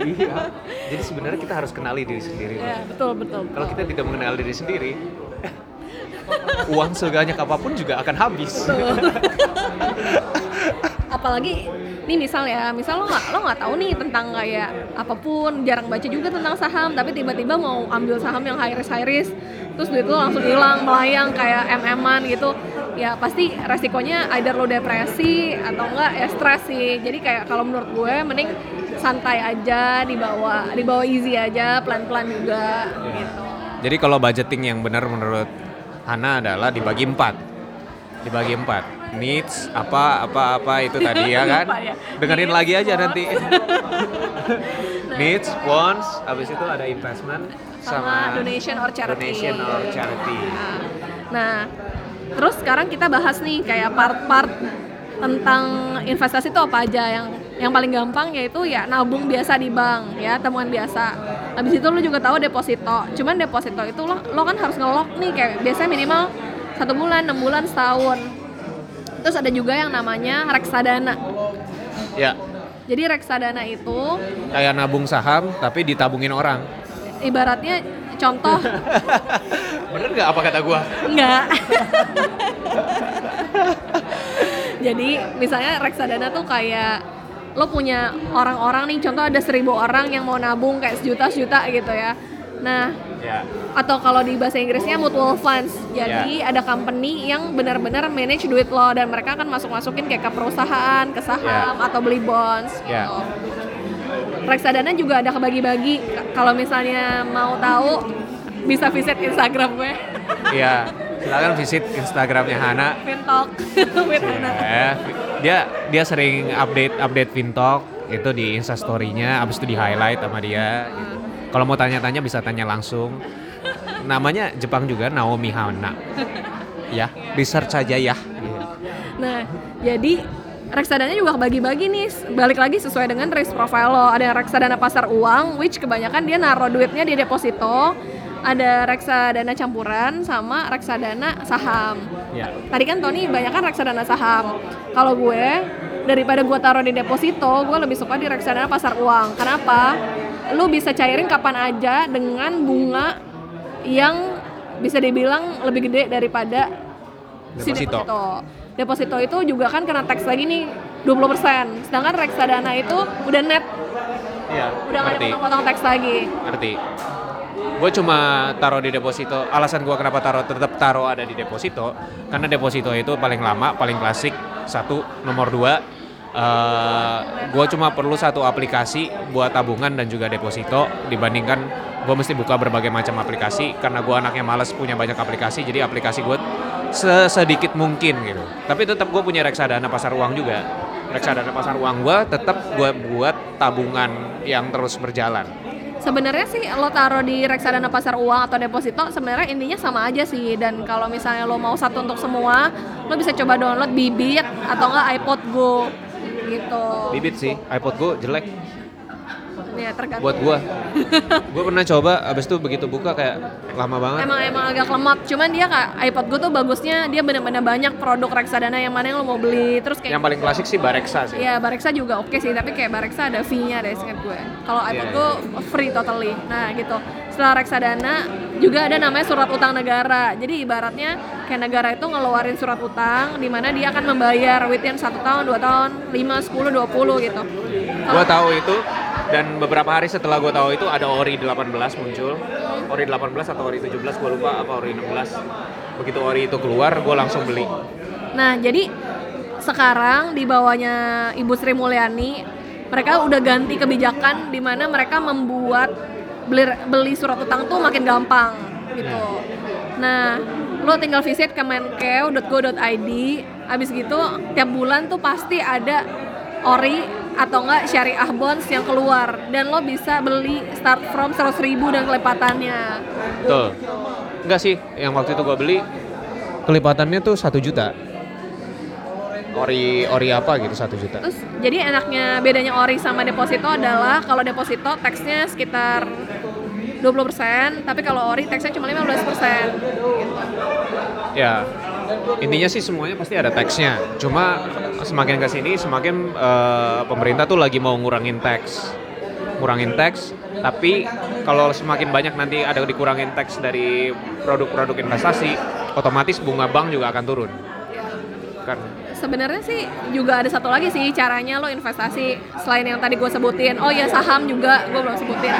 Iya. Jadi sebenarnya kita harus kenali diri sendiri. ya, betul betul. Kalau betul. kita tidak mengenal diri sendiri, uang sebanyak apa pun juga akan habis. apalagi nih misal ya misal lo nggak lo nggak tahu nih tentang kayak apa pun jarang baca juga tentang saham tapi tiba-tiba mau ambil saham yang high risk high risk terus duit lo langsung hilang melayang kayak mm-an gitu ya pasti resikonya either lo depresi atau enggak ya stres sih. Jadi kayak kalau menurut gue mending santai aja dibawa dibawa easy aja pelan-pelan juga gitu. Jadi kalau budgeting yang benar menurut Hana adalah dibagi empat, dibagi empat. Needs apa apa apa itu tadi ya kan? Lupa ya. Dengerin Needs, lagi aja wants. nanti. Needs, wants, habis itu ada investment sama, donation or charity donation or charity. Nah, Nah, terus sekarang kita bahas nih kayak part-part tentang investasi itu apa aja yang yang paling gampang yaitu ya nabung biasa di bank ya temuan biasa. Habis itu lu juga tahu deposito. Cuman deposito itu lo, lo kan harus ngelok nih kayak biasanya minimal satu bulan, enam bulan, setahun. Terus ada juga yang namanya reksadana. Ya, Jadi reksadana itu Kayak nabung saham tapi ditabungin orang. ibaratnya contoh Bener nggak apa kata gua? enggak. Jadi misalnya reksadana tuh kayak lo punya orang-orang nih contoh ada seribu orang yang mau nabung kayak sejuta sejuta gitu ya. Nah Ya. atau kalau di bahasa Inggrisnya mutual funds. Jadi ada company yang benar-benar manage duit lo dan mereka akan masuk-masukin kayak ke perusahaan, ke saham atau beli bonds Ya. gitu. Reksadana juga ada kebagi-bagi. Kalau misalnya mau tahu bisa visit Instagram gue, Iya. Silakan visit Instagramnya Hana. Fintalk with Hana. Ya, dia dia sering update update Vintalk itu di Instastory-nya, abis itu di highlight sama dia. gitu. Kalau mau tanya-tanya bisa tanya langsung. Namanya Jepang juga Naomi Hana. Ya, research aja ya. Nah, jadi reksadana juga kebagi-bagi nih. Balik lagi sesuai dengan risk profile lo. Ada reksadana pasar uang, which kebanyakan dia naruh duitnya di deposito. Ada reksadana campuran sama reksadana saham. Ya. Tadi kan Tony banyak kan reksadana saham. Kalau gue daripada gue taruh di deposito, gue lebih suka di reksadana pasar uang. Kenapa? Lu bisa cairin kapan aja dengan bunga yang bisa dibilang lebih gede daripada si Deposito. deposito. Deposito itu juga kan kena tax lagi nih 20%. Sedangkan reksadana itu udah net, Iya, udah nggak ngerti. dipotong-potong tax lagi. Ngerti. Gue cuma taruh di deposito. Alasan gue kenapa taruh tetap taruh ada di deposito karena deposito itu paling lama, paling klasik. Satu, nomor dua, gue cuma perlu satu aplikasi buat tabungan dan juga deposito dibandingkan gue mesti buka berbagai macam aplikasi karena gue anaknya males punya banyak aplikasi jadi aplikasi gue sesedikit mungkin gitu tapi tetap gue punya reksadana pasar uang juga reksadana pasar uang gue tetap gue buat tabungan yang terus berjalan Sebenarnya sih lo taruh di reksadana pasar uang atau deposito sebenarnya intinya sama aja sih dan kalau misalnya lo mau satu untuk semua lo bisa coba download Bibit atau enggak iPod Go gitu. bibit sih iPod gue jelek Ya tergantung. buat gua. gua pernah coba abis itu begitu buka kayak lama banget. Emang emang agak lemot, cuman dia kak iPod Go tuh bagusnya dia bener-bener banyak produk reksadana yang mana yang lo mau beli terus kayak Yang paling klasik sih Bareksa sih. Iya, Bareksa juga oke sih, tapi kayak Bareksa ada fee-nya deh seingat gue. Kalau iPod Iya, Go free totally. Nah, gitu. Setelah reksadana juga ada namanya surat utang negara. Jadi ibaratnya kayak negara itu ngeluarin surat utang di mana dia akan membayar within satu tahun, dua tahun, 5, 10, 20 gitu. Gua tahu itu dan beberapa hari setelah gua tahu itu ada Ori 18 muncul. Ori 18 atau Ori 17 gua lupa apa Ori 16. Begitu Ori itu keluar gua langsung beli. Nah, jadi sekarang di bawahnya Ibu Sri Mulyani, mereka udah ganti kebijakan di mana mereka membuat beli, beli surat utang tuh makin gampang gitu. Nah, lo tinggal visit kemenkeu.go.id, abis gitu tiap bulan tuh pasti ada ori atau enggak syariah bonds yang keluar dan lo bisa beli start from 100 ribu dan kelipatannya. Betul. Enggak sih, yang waktu itu gua beli kelipatannya tuh satu juta. Ori ori apa gitu satu juta. Terus jadi enaknya bedanya ori sama deposito adalah kalau deposito teksnya sekitar 20%, tapi kalau ori teksnya cuma 15%. Ya, intinya sih semuanya pasti ada teksnya. Cuma semakin ke sini semakin eh, pemerintah tuh lagi mau ngurangin teks. Ngurangin teks, tapi kalau semakin banyak nanti ada dikurangin teks dari produk-produk investasi, otomatis bunga bank juga akan turun. Kan Sebenarnya sih juga ada satu lagi sih caranya lo investasi selain yang tadi gue sebutin. Oh ya saham juga gue belum sebutin.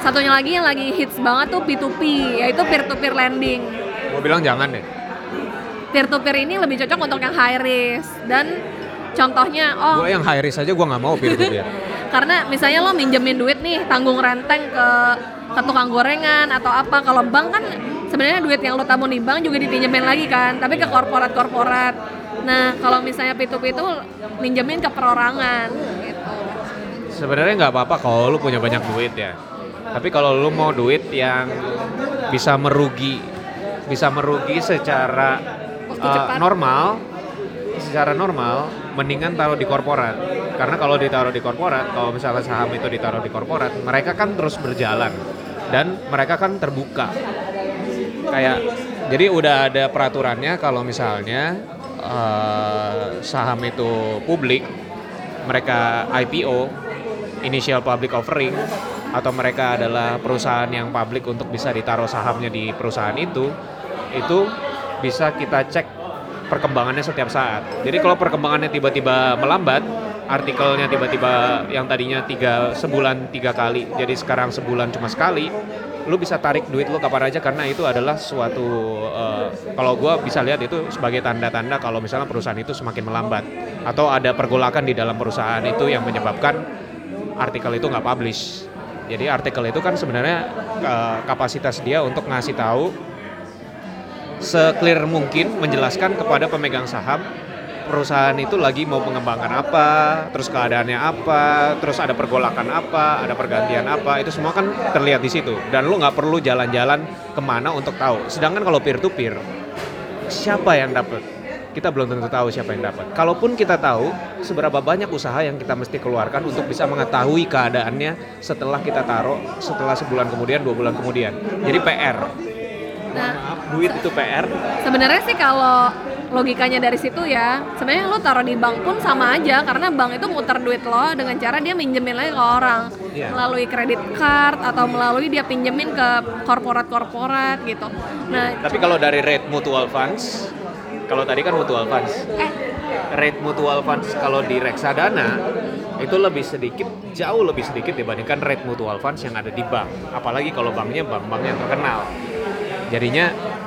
Satunya lagi yang lagi hits banget tuh P2P, yaitu peer to peer lending. gue bilang jangan deh. Peer to peer ini lebih cocok untuk yang high risk dan contohnya oh Gue yang high risk aja gue nggak mau peer to peer. karena misalnya lo minjemin duit nih tanggung renteng ke ke tukang gorengan atau apa kalau bank kan sebenarnya duit yang lo tabung di bank juga dipinjemin lagi kan tapi ke korporat korporat nah kalau misalnya P2P itu minjemin ke perorangan gitu Sebenarnya nggak apa-apa kalau lu punya banyak duit ya. Tapi kalau lu mau duit yang bisa merugi, bisa merugi secara uh, normal, secara normal, mendingan taruh di korporat. Karena kalau ditaruh di korporat, kalau misalnya saham itu ditaruh di korporat, mereka kan terus berjalan dan mereka kan terbuka. Kayak jadi udah ada peraturannya kalau misalnya uh, saham itu publik mereka IPO, initial public offering, atau mereka adalah perusahaan yang publik untuk bisa ditaruh sahamnya di perusahaan itu, itu bisa kita cek perkembangannya setiap saat. Jadi kalau perkembangannya tiba-tiba melambat, artikelnya tiba-tiba yang tadinya tiga sebulan tiga kali, jadi sekarang sebulan cuma sekali, lu bisa tarik duit lu kapan aja karena itu adalah suatu uh, kalau gua bisa lihat itu sebagai tanda-tanda kalau misalnya perusahaan itu semakin melambat atau ada pergolakan di dalam perusahaan itu yang menyebabkan artikel itu nggak publish. Jadi artikel itu kan sebenarnya uh, kapasitas dia untuk ngasih tahu seclear mungkin menjelaskan kepada pemegang saham perusahaan itu lagi mau mengembangkan apa, terus keadaannya apa, terus ada pergolakan apa, ada pergantian apa, itu semua kan terlihat di situ. Dan lu nggak perlu jalan-jalan ke mana untuk tahu. Sedangkan kalau peer to peer, siapa yang dapat? Kita belum tentu tahu siapa yang dapat. Kalaupun kita tahu seberapa banyak usaha yang kita mesti keluarkan untuk bisa mengetahui keadaannya setelah kita taruh, setelah sebulan kemudian, dua bulan kemudian. Jadi PR. Nah, Maaf, duit itu PR. sebenarnya sih kalau logikanya dari situ ya sebenarnya lo taruh di bank pun sama aja karena bank itu muter duit lo dengan cara dia minjemin lagi ke orang Iya. melalui kredit card atau melalui dia pinjemin ke korporat-korporat gitu nah Tapi kalau dari rate mutual funds, kalau tadi kan mutual funds, eh rate mutual funds kalau di reksadana itu lebih sedikit, jauh lebih sedikit dibandingkan rate mutual funds yang ada di bank. Apalagi kalau banknya bank-bank yang terkenal. Jadinya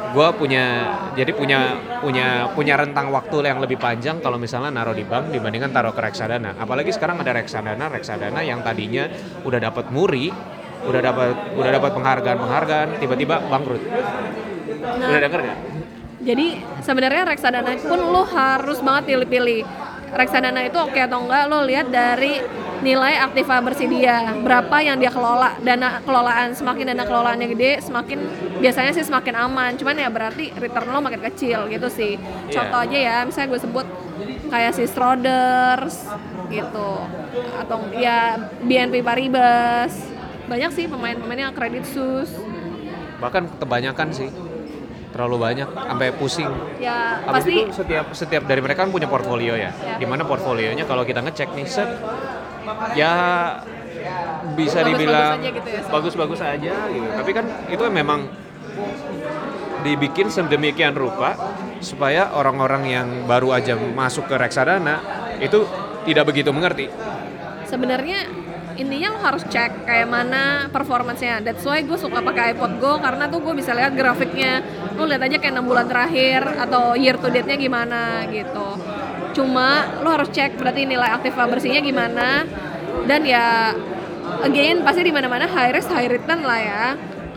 gue punya, jadi punya punya punya rentang waktu yang lebih panjang kalau misalnya naruh di bank dibandingkan taruh ke reksadana. Apalagi sekarang ada reksadana, reksadana yang tadinya udah dapat muri, udah dapat udah dapat penghargaan penghargaan, tiba-tiba bangkrut. Nah. Udah denger nggak? jadi sebenarnya reksadana pun lo harus banget pilih-pilih reksadana itu oke atau enggak lo lihat dari nilai aktiva bersedia. Berapa yang dia kelola? Dana kelolaan semakin dana kelolaannya gede semakin biasanya sih semakin aman. Cuman ya berarti return lo makin kecil gitu sih. Contoh aja ya misalnya gue sebut kayak si Schroders gitu. Atau ya BNP Paribas. Banyak sih pemain-pemain yang kredit sus. Bahkan kebanyakan sih. Terlalu banyak sampai pusing. ya Habis pasti itu setiap setiap dari mereka kan punya portfolio ya. Ya. Di mana portfolionya? Kalau kita ngecek nih set ya bisa Bagus-bagus dibilang aja gitu ya, bagus-bagus aja gitu. Tapi kan itu memang dibikin sedemikian rupa supaya orang-orang yang baru aja masuk ke reksadana itu tidak begitu mengerti. sebenarnya intinya lo harus cek kayak mana performance-nya. That's why gue suka pakai iPod Go karena tuh gue bisa lihat grafiknya. Lo lihat aja kayak enam bulan terakhir atau year to date-nya gimana gitu. Cuma lo harus cek berarti nilai aktif bersihnya gimana. Dan ya again pasti di mana-mana high risk high return lah ya.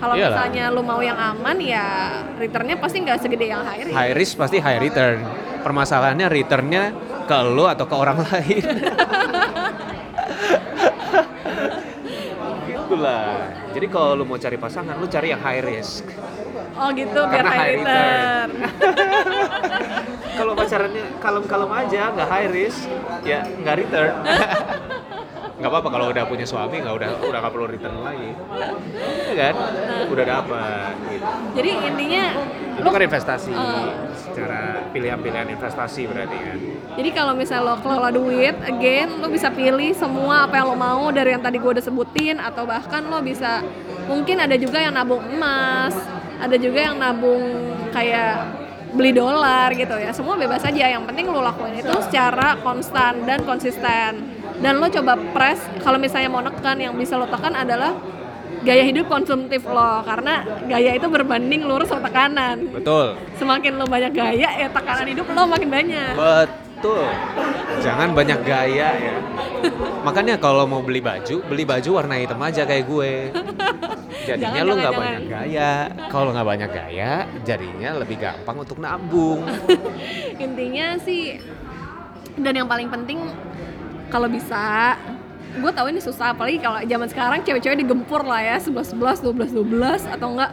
Kalau misalnya lo mau yang aman ya returnnya pasti nggak segede yang high risk. High risk pasti high return. Permasalahannya returnnya ke lo atau ke orang lain. Itulah. Jadi kalau lu mau cari pasangan, lu cari yang high risk. Oh gitu biar Karena high return. Kalau pacarannya kalem-kalem aja, nggak high risk, ya nggak return. nggak apa-apa kalau udah punya suami nggak udah udah nggak perlu return lagi, ya kan? Udah dapat. Gitu. Jadi intinya Itu lo kan investasi, Eh. secara pilihan-pilihan investasi berarti kan. Jadi kalau misalnya lo kelola duit, again lo bisa pilih semua apa yang lo mau dari yang tadi gue udah sebutin atau bahkan lo bisa mungkin ada juga yang nabung emas, ada juga yang nabung kayak beli dolar gitu ya. Semua bebas aja. Yang penting lo lakuin itu secara konstan dan konsisten. Dan lo coba press kalau misalnya mau nekan yang bisa lo tekan adalah gaya hidup konsumtif lo karena gaya itu berbanding lurus sama tekanan. Betul. Semakin lo banyak gaya ya tekanan hidup lo makin banyak. Betul. Jangan banyak gaya ya. Makanya kalau mau beli baju, beli baju warna hitam aja kayak gue. Jadinya Jangan, lu nggak banyak gaya. Kalau nggak banyak gaya, jadinya lebih gampang untuk nabung. intinya sih dan yang paling penting kalau bisa gue tahu ini susah apalagi kalau zaman sekarang cewek-cewek digempur lah ya 11 11 12 12 atau enggak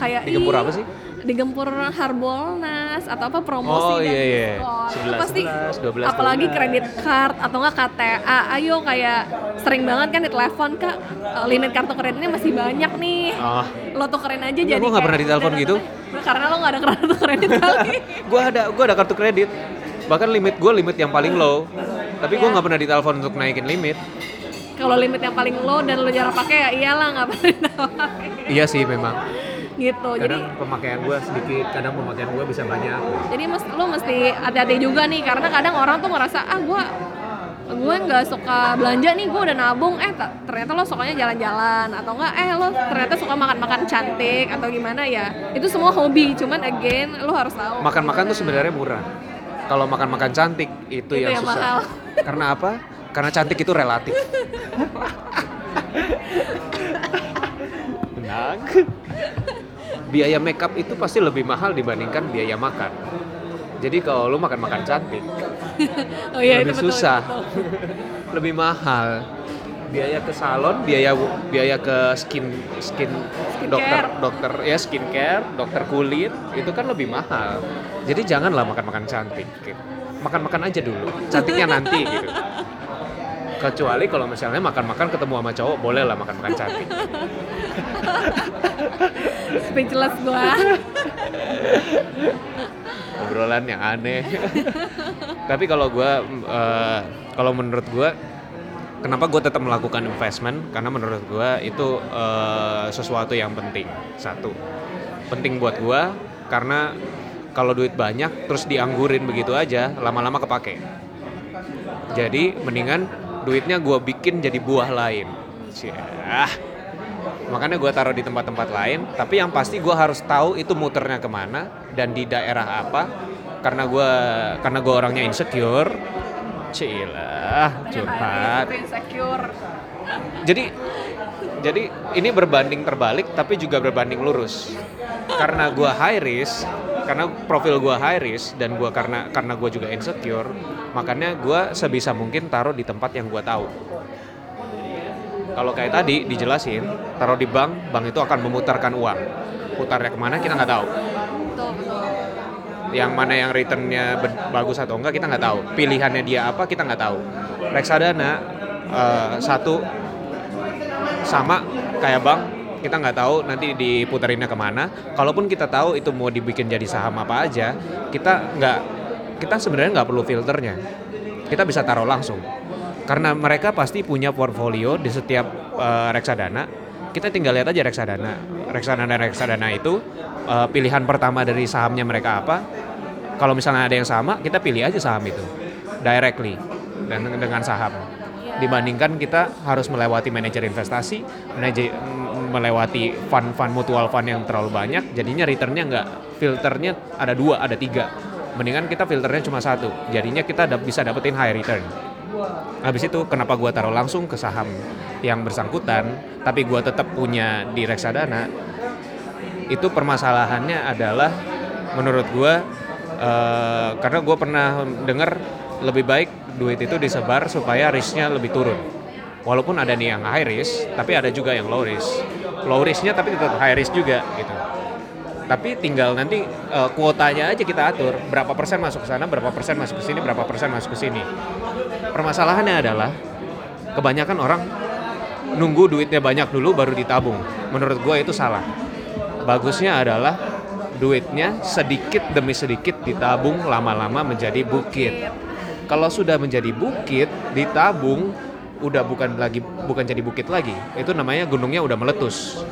kayak Digempur apa sih? Digempur Harbolnas atau apa promosi Oh, dan iya, iya. diskon. Itu 11, pasti 11, 12, apalagi 12. kredit card atau enggak KTA ayo kayak sering banget kan di telepon kak eh, limit kartu kreditnya masih banyak nih Oh, lo tukerin aja Enggak, jadi gua nggak pernah ditelepon gitu. karena lo nggak ada kartu kredit kali gue ada gue ada kartu kredit. Bahkan limit gue limit yang paling low. Tapi gue Ya. nggak pernah ditelepon untuk naikin limit. Kalau limit yang paling low dan lo jarang pakai ya iyalah nggak pernah. Iya sih memang. Gitu. Jadi Kadang pemakaian gue sedikit, kadang pemakaian gue bisa banyak. jadi mes, lo mesti hati-hati juga nih karena kadang orang tuh ngerasa ah gue gue nggak suka belanja nih gue udah nabung eh ta- ternyata lo sukanya jalan-jalan atau enggak eh lo ternyata suka makan-makan cantik atau gimana ya itu semua hobi cuman again lo harus tahu Makan-makan tuh sebenarnya murah. Kalau makan-makan cantik itu, Itu yang yang susah. mahal. Karena apa? Karena cantik itu relatif. Benar. Biaya makeup itu pasti lebih mahal dibandingkan biaya makan. Jadi kalau lu makan-makan cantik, oh iya lebih itu betul, susah, betul. lebih mahal. Biaya ke salon, biaya biaya ke skin skin dokter Skincare. dokter ya skincare, dokter kulit itu kan lebih mahal. Jadi janganlah makan-makan cantik. gitu. Makan-makan aja dulu, cantiknya nanti gitu. Kecuali kalau misalnya makan-makan ketemu sama cowok, boleh lah makan-makan cantik. speechless gue obrolan yang aneh. Tapi kalau gue, kalau menurut gue, kenapa gue tetap melakukan investment? Karena menurut gue itu eh, sesuatu yang penting. Satu, penting buat gue karena kalau duit banyak terus dianggurin begitu aja, lama-lama kepake. Jadi mendingan duitnya gue bikin jadi buah lain. Ciah. Makanya gue taruh di tempat-tempat lain. Tapi yang pasti gue harus tahu itu muternya ke mana dan di daerah apa. Karena gue karena gue orangnya insecure. Cilah, curhat. Jadi jadi ini berbanding terbalik tapi juga berbanding lurus. Karena gue high risk, karena profil gue high risk dan gue karena karena gue juga insecure, makanya gue sebisa mungkin taruh di tempat yang gue tahu. Kalau kayak tadi dijelasin, taruh di bank, bank itu akan memutarkan uang. Putarnya ke mana kita nggak tahu. betul betul Yang mana yang returnnya bagus atau enggak kita nggak tahu. Pilihannya dia apa kita nggak tahu. Reksadana eh, satu sama kayak bank kita nggak tahu nanti diputarinnya ke mana. Kalaupun kita tahu itu mau dibikin jadi saham apa aja, kita nggak kita sebenarnya nggak perlu filternya. Kita bisa taruh langsung. Karena mereka pasti punya portfolio di setiap eh, reksadana. Kita tinggal lihat aja reksadana. Reksadana reksadana itu eh, pilihan pertama dari sahamnya mereka apa. Kalau misalnya ada yang sama, kita pilih aja saham itu directly dan dengan saham dibandingkan kita harus melewati manajer investasi, manajer melewati fund-fund mutual fund yang terlalu banyak, jadinya returnnya nggak filternya ada dua, ada tiga. Mendingan kita filternya cuma satu, jadinya kita bisa dapetin high return. Habis itu kenapa gua taruh langsung ke saham yang bersangkutan, tapi gua tetap punya di reksadana? Itu permasalahannya adalah menurut gua eh, karena gua pernah dengar lebih baik duit itu disebar supaya risknya lebih turun. Walaupun ada nih yang high risk, tapi ada juga yang low risk. Low risknya tapi tetap high risk juga gitu. Tapi tinggal nanti eh, kuotanya aja kita atur berapa persen masuk ke sana, berapa persen masuk ke sini, berapa persen masuk ke sini. Permasalahannya adalah kebanyakan orang nunggu duitnya banyak dulu baru ditabung. Menurut gue itu salah. Bagusnya adalah duitnya sedikit demi sedikit ditabung lama-lama menjadi bukit. Kalau sudah menjadi bukit ditabung udah bukan lagi bukan jadi bukit lagi. Itu namanya gunungnya udah meletus.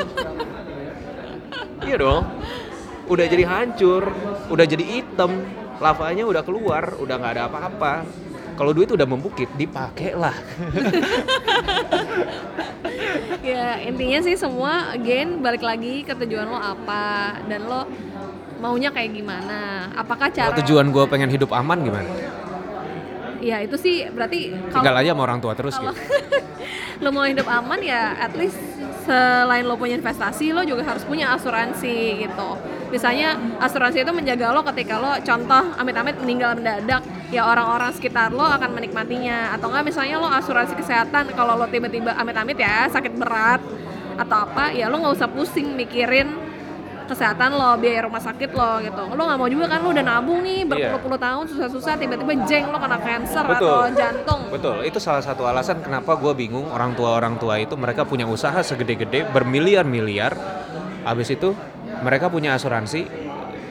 iya dong. Udah jadi hancur, udah jadi hitam, lavanya udah keluar, udah nggak ada apa-apa. Kalau duit udah membukit, dipakai lah. ya intinya sih semua again balik lagi ke tujuan lo apa dan lo maunya kayak gimana apakah cara Kalau tujuan gue pengen hidup aman gimana? Ya itu sih berarti Tinggal kalau aja sama orang tua terus gitu. lo mau hidup aman ya at least selain lo punya investasi lo juga harus punya asuransi gitu misalnya asuransi itu menjaga lo ketika lo contoh amit-amit meninggal mendadak ya orang-orang sekitar lo akan menikmatinya atau enggak misalnya lo asuransi kesehatan kalau lo tiba-tiba amit-amit ya sakit berat atau apa ya lo nggak usah pusing mikirin kesehatan lo biaya rumah sakit lo gitu. Lo nggak mau juga kan lo udah nabung nih Iya. berpuluh-puluh tahun susah-susah tiba-tiba jeng lo kena cancer Betul. atau jantung. Betul, itu salah satu alasan kenapa gue bingung orang tua-orang tua itu mereka punya usaha segede-gede bermiliar-miliar, habis itu mereka punya asuransi,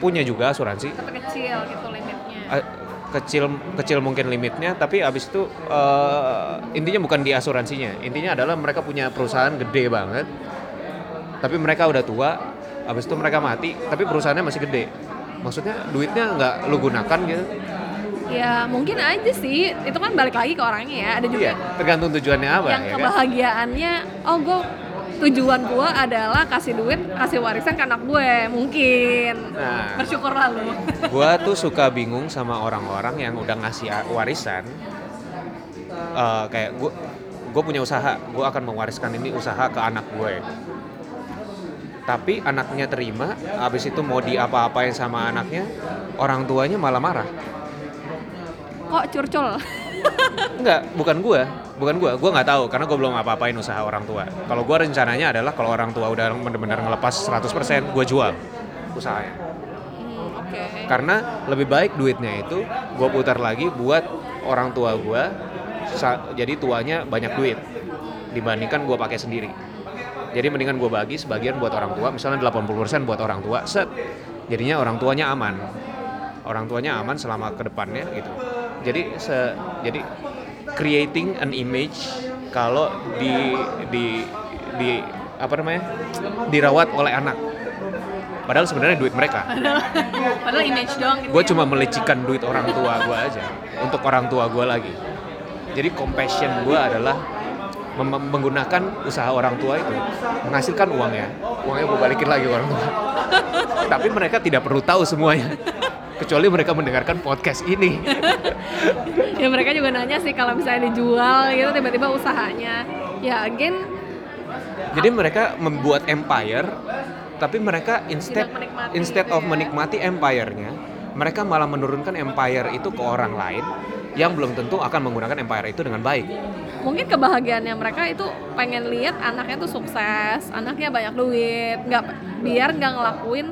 punya juga asuransi, tapi kecil gitu limitnya. A- kecil kecil mungkin limitnya tapi abis itu eh, intinya bukan di asuransinya. Intinya adalah mereka punya perusahaan gede banget tapi mereka udah tua abis itu mereka mati tapi perusahaannya masih gede maksudnya duitnya nggak lu gunakan gitu Ya mungkin aja sih, itu kan balik lagi ke orangnya ya. Ada juga iya tergantung tujuannya apa yang ya kan kebahagiaannya, oh gue tujuan gue adalah kasih duit, kasih warisan ke anak gue, mungkin. Nah. Bersyukur lalu. gua tuh suka bingung sama orang-orang yang udah ngasih warisan Eh, kayak gua gue punya usaha gue akan mewariskan ini usaha ke anak gue tapi anaknya terima habis itu mau diapa-apain sama anaknya orang tuanya malah marah Kok curcol? Enggak, bukan gua, bukan gua. Gua nggak tahu karena gua belum apa-apain usaha orang tua. Kalau gua rencananya adalah kalau orang tua udah benar-benar ngelepas 100%, gua jual usahanya. Hmm, Oke. Karena lebih baik duitnya itu gua putar lagi buat orang tua gua sa- jadi tuanya banyak duit dibandingkan gua pakai sendiri. Jadi mendingan gua bagi sebagian buat orang tua, misalnya 80% buat orang tua, set. Jadinya orang tuanya aman. Orang tuanya aman selama ke depannya gitu. Jadi se jadi creating an image kalau di di di apa namanya? dirawat oleh anak. Padahal sebenarnya duit mereka. Padahal image doang gitu. Gue ya. cuma melicikan duit orang tua gue aja untuk orang tua gue lagi. Jadi compassion gue adalah menggunakan usaha orang tua itu menghasilkan uangnya. Uangnya gue balikin lagi orang tua. Tapi mereka tidak perlu tahu semuanya. Kecuali mereka mendengarkan podcast ini. ya mereka juga nanya sih kalau misalnya dijual gitu tiba-tiba usahanya. Ya again Jadi mereka membuat empire, tapi mereka instead instead gitu of ya. menikmati empire-nya, mereka malah menurunkan empire itu ke orang lain yang belum tentu akan menggunakan empire itu dengan baik. Mungkin kebahagiaannya mereka itu pengen lihat anaknya tuh sukses, anaknya banyak duit, nggak biar nggak ngelakuin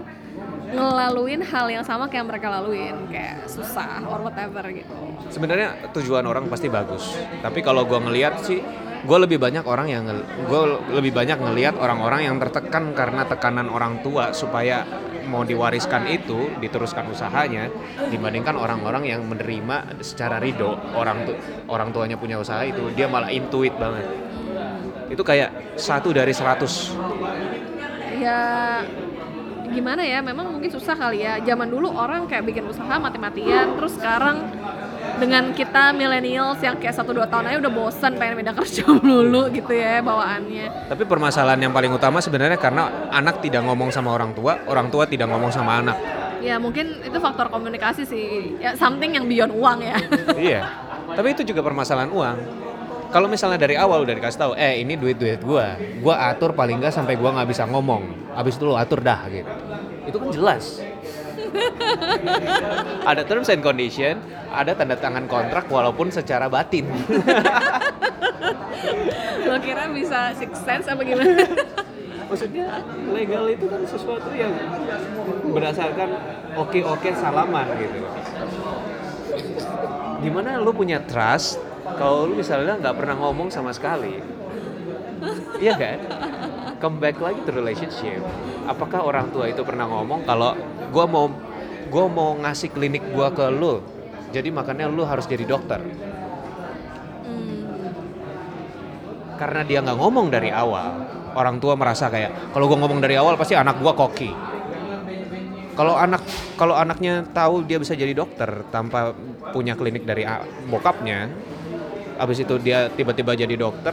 ngelaluin hal yang sama kayak mereka laluin kayak susah or whatever gitu. Sebenarnya tujuan orang pasti bagus, tapi kalau gue ngelihat sih, gue lebih banyak orang yang gue lebih banyak ngelihat orang-orang yang tertekan karena tekanan orang tua supaya mau diwariskan itu diteruskan usahanya dibandingkan orang-orang yang menerima secara ridho orang tu orang tuanya punya usaha itu dia malah intuit banget itu kayak satu dari seratus Ya gimana ya, memang mungkin susah kali ya. Zaman dulu orang kayak bikin usaha mati-matian, terus sekarang dengan kita millennials yang kayak satu dua tahun aja udah bosan pengen pindah kerja melulu gitu ya bawaannya. tapi permasalahan yang paling utama sebenarnya karena anak tidak ngomong sama orang tua orang tua tidak ngomong sama anak. Ya mungkin itu faktor komunikasi sih, ya something yang beyond uang ya. iya. Tapi itu juga permasalahan uang. Kalau misalnya dari awal udah dikasih tahu eh ini duit duit gua. Gua atur paling nggak sampai gua nggak bisa ngomong. Habis itu lo atur dah gitu. Itu kan jelas ada terms and condition ada tanda tangan kontrak walaupun secara batin. Lo kira bisa six sense apa gimana? maksudnya legal itu kan sesuatu yang berdasarkan oke oke salaman gitu. Gimana lu punya trust kalau lu misalnya nggak pernah ngomong sama sekali? Iya kan come back lagi to relationship. Apakah orang tua itu pernah ngomong kalau gua mau gua mau ngasih klinik gua ke lu jadi makanya lu harus jadi dokter? Hmm. karena dia nggak ngomong dari awal. Orang tua merasa kayak kalau gua ngomong dari awal pasti anak gua koki. Kalau anak kalau anaknya tahu dia bisa jadi dokter tanpa punya klinik dari bokapnya habis itu dia tiba-tiba jadi dokter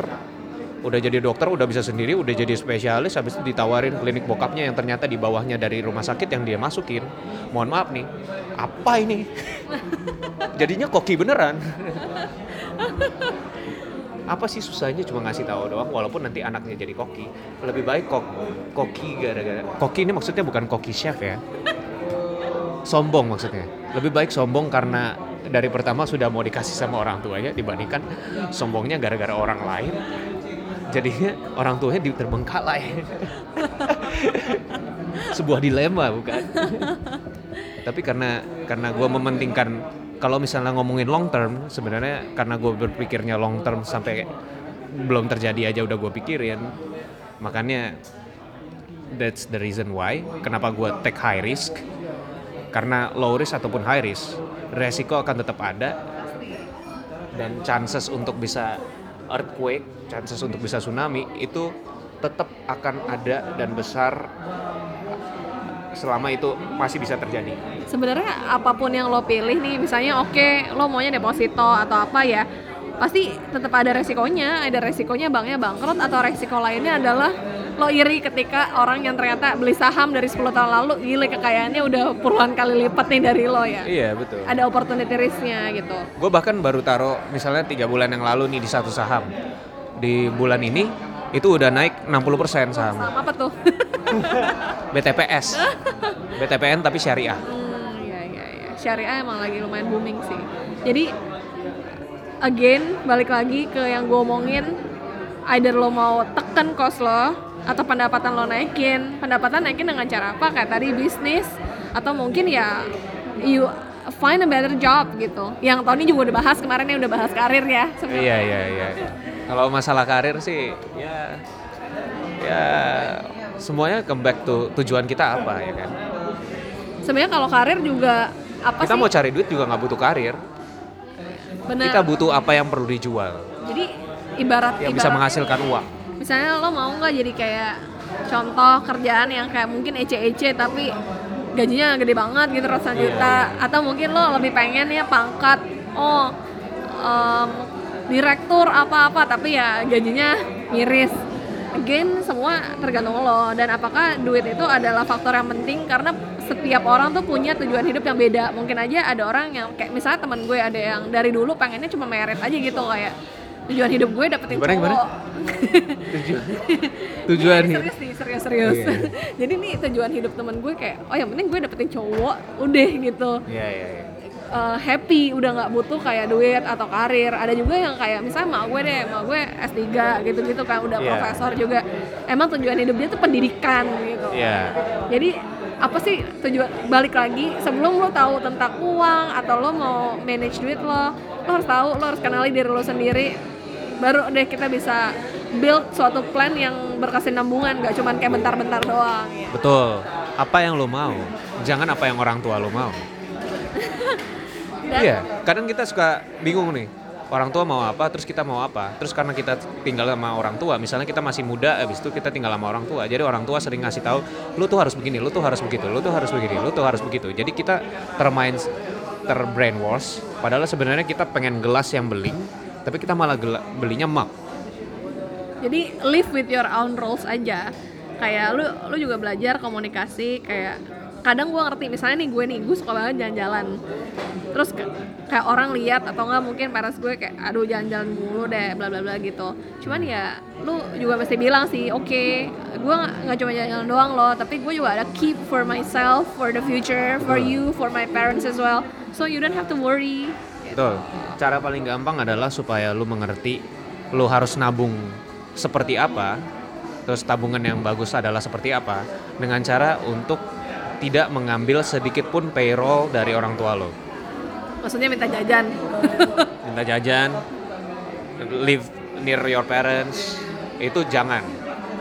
udah jadi dokter udah bisa sendiri udah jadi spesialis habis itu ditawarin klinik bokapnya yang ternyata di bawahnya dari rumah sakit yang dia masukin. Mohon maaf nih apa ini? Jadinya koki beneran. Apa sih susahnya cuma ngasih tahu doang walaupun nanti anaknya jadi koki? Lebih baik kok koki gara-gara koki ini maksudnya bukan koki chef ya? Sombong maksudnya. Lebih baik sombong karena dari pertama sudah mau dikasih sama orang tuanya dibandingkan sombongnya gara-gara orang lain jadinya orang tuanya di- terbengkalai. Sebuah dilema bukan? Tapi karena karena gue mementingkan kalau misalnya ngomongin long term sebenarnya karena gue berpikirnya long term sampai belum terjadi aja udah gue pikirin makanya that's the reason why kenapa gue take high risk. Karena low risk ataupun high risk resiko akan tetap ada dan chances untuk bisa earthquake chances untuk bisa tsunami itu tetap akan ada dan besar selama itu masih bisa terjadi. Sebenarnya apa pun yang lo pilih nih misalnya oke lo maunya deposito atau apa ya pasti tetap ada resikonya. Ada resikonya banknya bangkrut atau resiko lainnya adalah lo iri ketika orang yang ternyata beli saham dari 10 tahun lalu gila kekayaannya udah puluhan kali lipat nih dari lo ya. Iya betul. Ada opportunity risk-nya gitu. Gue bahkan baru taruh misalnya tiga bulan yang lalu nih di satu saham di bulan ini itu udah naik 60% saham saham apa tuh BTPS BTPN tapi syariah Hmm, iya iya iya. Syariah emang lagi lumayan booming sih. Jadi again balik lagi ke yang gue omongin, either lo mau tekan cost lo atau pendapatan lo naikin. Pendapatan naikin dengan cara apa? Kayak tadi bisnis atau mungkin ya you find a better job gitu. Yang tahun ini juga udah bahas kemarin ya udah bahas karir ya. Iya iya iya. Kalau masalah karir sih ya ya semuanya come back to tujuan kita apa ya kan. Sebenarnya kalau karir juga apa Kita sih? mau cari duit juga nggak butuh karir. Bener. Kita butuh apa yang perlu dijual Jadi ibarat yang bisa menghasilkan uang. misalnya lo mau nggak jadi kayak contoh kerjaan yang kayak mungkin ece-ece tapi gajinya gede banget gitu ratusan Iya, juta atau mungkin lo lebih pengen ya pangkat oh em, direktur apa-apa tapi ya gajinya miris again semua tergantung lo dan apakah duit itu adalah faktor yang penting karena setiap orang tuh punya tujuan hidup yang beda mungkin aja ada orang yang kayak misalnya teman gue ada yang dari dulu pengennya cuma merit aja gitu kayak tujuan hidup gue dapetin Gimana, gimana? cowok Tujuan tujuan Ini hidup. serius nih serius serius Iya. jadi nih tujuan hidup temen gue kayak oh yang penting gue dapetin cowok udah gitu Iya iya iya. Eh, happy udah nggak butuh kayak duit atau karir ada juga yang kayak misalnya mak gue deh mak gue S3 gitu-gitu kan udah Iya. profesor juga emang tujuan hidup dia tuh pendidikan gitu Iya. jadi apa sih tujuan balik lagi sebelum lo tahu tentang uang atau lo mau manage duit lo lo harus tahu lo harus kenali diri lo sendiri baru deh kita bisa build suatu plan yang berkesinambungan gak cuman kayak bentar-bentar doang ya. Betul. Apa yang lo mau? Jangan apa yang orang tua lo mau. Dan Iya, kadang kita suka bingung nih. Orang tua mau apa, terus kita mau apa. Terus karena kita tinggal sama orang tua, misalnya kita masih muda, habis itu kita tinggal sama orang tua. Jadi orang tua sering ngasih tahu, lu tuh harus begini, lu tuh harus begitu, lu tuh harus begini, lu tuh harus begitu. Jadi kita termain terbrainwash. Padahal sebenarnya kita pengen gelas yang beling, tapi kita malah belinya mug. jadi live with your own rules aja kayak lu lu juga belajar komunikasi kayak kadang gue ngerti misalnya nih gue nih gue suka banget jalan-jalan. Terus kayak orang lihat atau enggak mungkin parents gue kayak aduh jalan-jalan mulu deh bla bla bla gitu. Cuman ya lu juga mesti bilang sih oke gue nggak nggak cuma jalan-jalan doang loh tapi gue juga ada keep for myself for the future for you for my parents as well. So you don't have to worry. Betul. Cara paling gampang adalah supaya lu mengerti lu harus nabung seperti apa, terus tabungan yang bagus adalah seperti apa, dengan cara untuk tidak mengambil sedikit pun payroll dari orang tua lo. maksudnya minta jajan Minta jajan, live near your parents, itu jangan.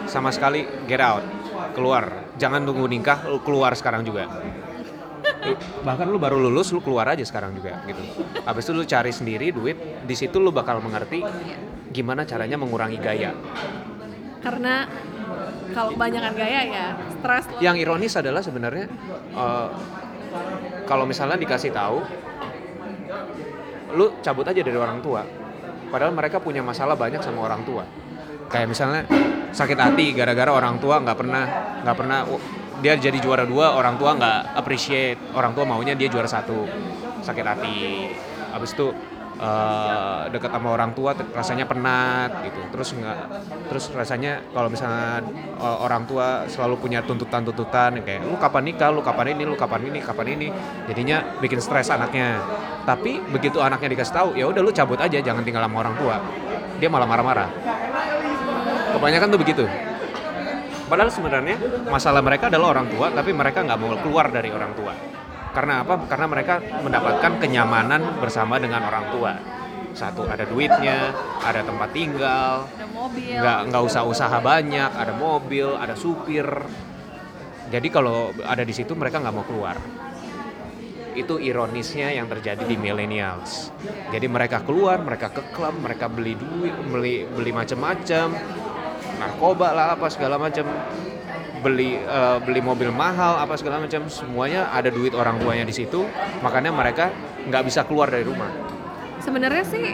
Sama sekali get out, keluar. Jangan tunggu nikah, lu keluar sekarang juga. Bahkan lu baru lulus, lu keluar aja sekarang juga gitu. Habis itu lu cari sendiri duit, di situ lu bakal mengerti gimana caranya mengurangi gaya. karena kalau kebanyakan gaya ya stres lo. Yang ironis adalah sebenarnya eh, kalau misalnya dikasih tahu, lu cabut aja dari orang tua. Padahal mereka punya masalah banyak sama orang tua. Kayak misalnya sakit hati gara-gara orang tua nggak pernah nggak pernah oh, dia jadi juara dua, orang tua nggak appreciate, orang tua maunya dia juara satu, sakit hati. Habis itu eh, dekat sama orang tua rasanya penat gitu. Terus nggak terus rasanya kalau misalnya eh, orang tua selalu punya tuntutan-tuntutan kayak lu kapan nikah? Lu kapan ini? Lu kapan ini? Kapan ini? Jadinya bikin stres anaknya. Tapi begitu anaknya dikasih tahu ya udah lu cabut aja jangan tinggal sama orang tua. Dia malah marah-marah. Kebanyakan tuh begitu. Padahal sebenarnya masalah mereka adalah orang tua tapi mereka nggak mau keluar dari orang tua karena apa? Karena mereka mendapatkan kenyamanan bersama dengan orang tua. Satu ada duitnya ada tempat tinggal ada mobil. nggak nggak usah usaha banyak ada mobil ada supir. Jadi kalau ada di situ mereka nggak mau keluar. Itu ironisnya yang terjadi di millennials. Jadi mereka keluar, mereka ke klub, mereka beli duit, beli beli macam-macam, narkoba lah apa segala macam, beli eh, beli mobil mahal apa segala macam, semuanya ada duit orang tuanya di situ, makanya mereka nggak bisa keluar dari rumah. sebenarnya sih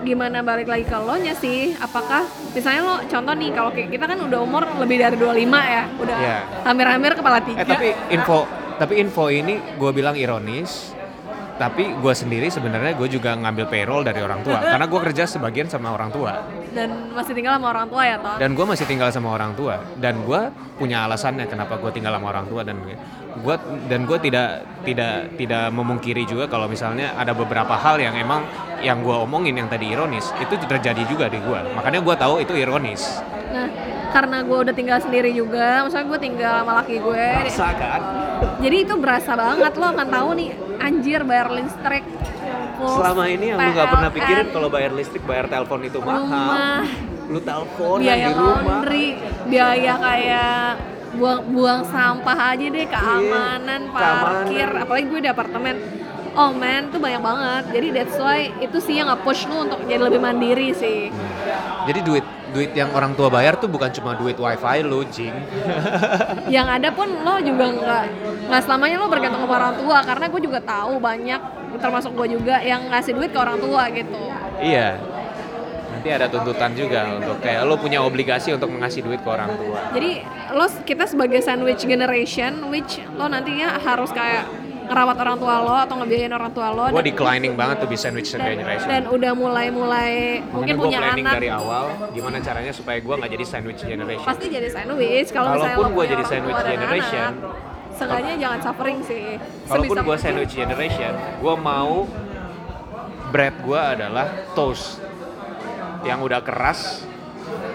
gimana balik lagi ke lo nya sih apakah misalnya lo contoh nih kalau kita kan udah umur lebih dari 25 ya udah Iya. hampir-hampir kepala tiga Eh tapi info tapi info ini gue bilang ironis. Tapi gue sendiri sebenarnya gue juga ngambil payroll dari orang tua. Karena gue kerja sebagian sama orang tua. Dan masih tinggal sama orang tua ya toh? Dan gue masih tinggal sama orang tua. Dan gue punya alasannya kenapa gue tinggal sama orang tua dan gue dan gue tidak tidak tidak memungkiri juga kalau misalnya ada beberapa hal yang emang yang gue omongin yang tadi ironis itu terjadi juga di gue makanya gue tahu itu ironis. Nah karena gue udah tinggal sendiri juga misalnya gue tinggal sama laki gue. Rasa kan? Jadi itu berasa banget lo akan tahu nih anjir bayar listrik selama ini yang lu nggak pernah pikirin kalau bayar listrik bayar telepon itu mahal. Rumah lu telepon biaya di rumah. laundry biaya kayak buang buang sampah aja deh keamanan Iya, parkir keamanan. apalagi gue di apartemen. Oh man tuh banyak banget. Jadi that's why itu sih yang nge-push lu untuk jadi lebih mandiri sih. Jadi duit duit yang orang tua bayar tuh bukan cuma duit wifi lu jing. Yang ada pun lo juga nggak nggak selamanya lo bergantung sama orang tua. Karena gue juga tahu banyak termasuk gue juga yang ngasih duit ke orang tua gitu. Iya nanti ada tuntutan juga untuk kayak lo punya obligasi untuk mengasih duit ke orang tua. Jadi lo kita sebagai sandwich generation which lo nantinya harus kayak ngerawat orang tua lo atau ngebiayain orang tua lo. Gue declining banget tuh di sandwich generation. dan udah mulai-mulai mungkin gue punya anak. dari awal gimana caranya supaya gue nggak jadi sandwich generation. Pasti jadi sandwich kalau misalnya gua punya jadi sandwich generation, anak, seenggaknya jangan suffering sih. Kalaupun Sebisa gue sandwich generation, gue mau bread gue adalah toast yang udah keras,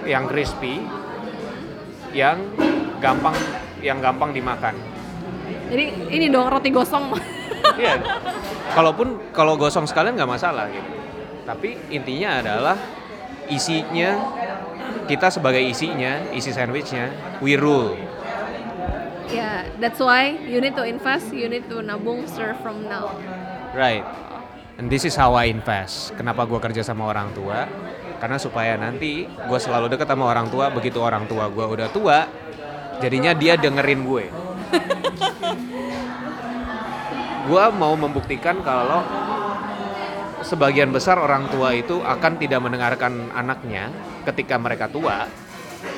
yang crispy, yang gampang yang gampang dimakan. jadi ini dong roti gosong Iya. Kalaupun kalau gosong sekalian nggak masalah gitu. Tapi intinya adalah isinya kita sebagai isinya, isi sandwichnya, we rule. Ya, that's why you need to invest, you need to nabung start from now. Right. And this is how I invest. Kenapa gue kerja sama orang tua? Karena supaya nanti gue selalu deket sama orang tua. Begitu orang tua gue udah tua, jadinya dia dengerin gue. gue mau membuktikan kalau sebagian besar orang tua itu akan tidak mendengarkan anaknya ketika mereka tua.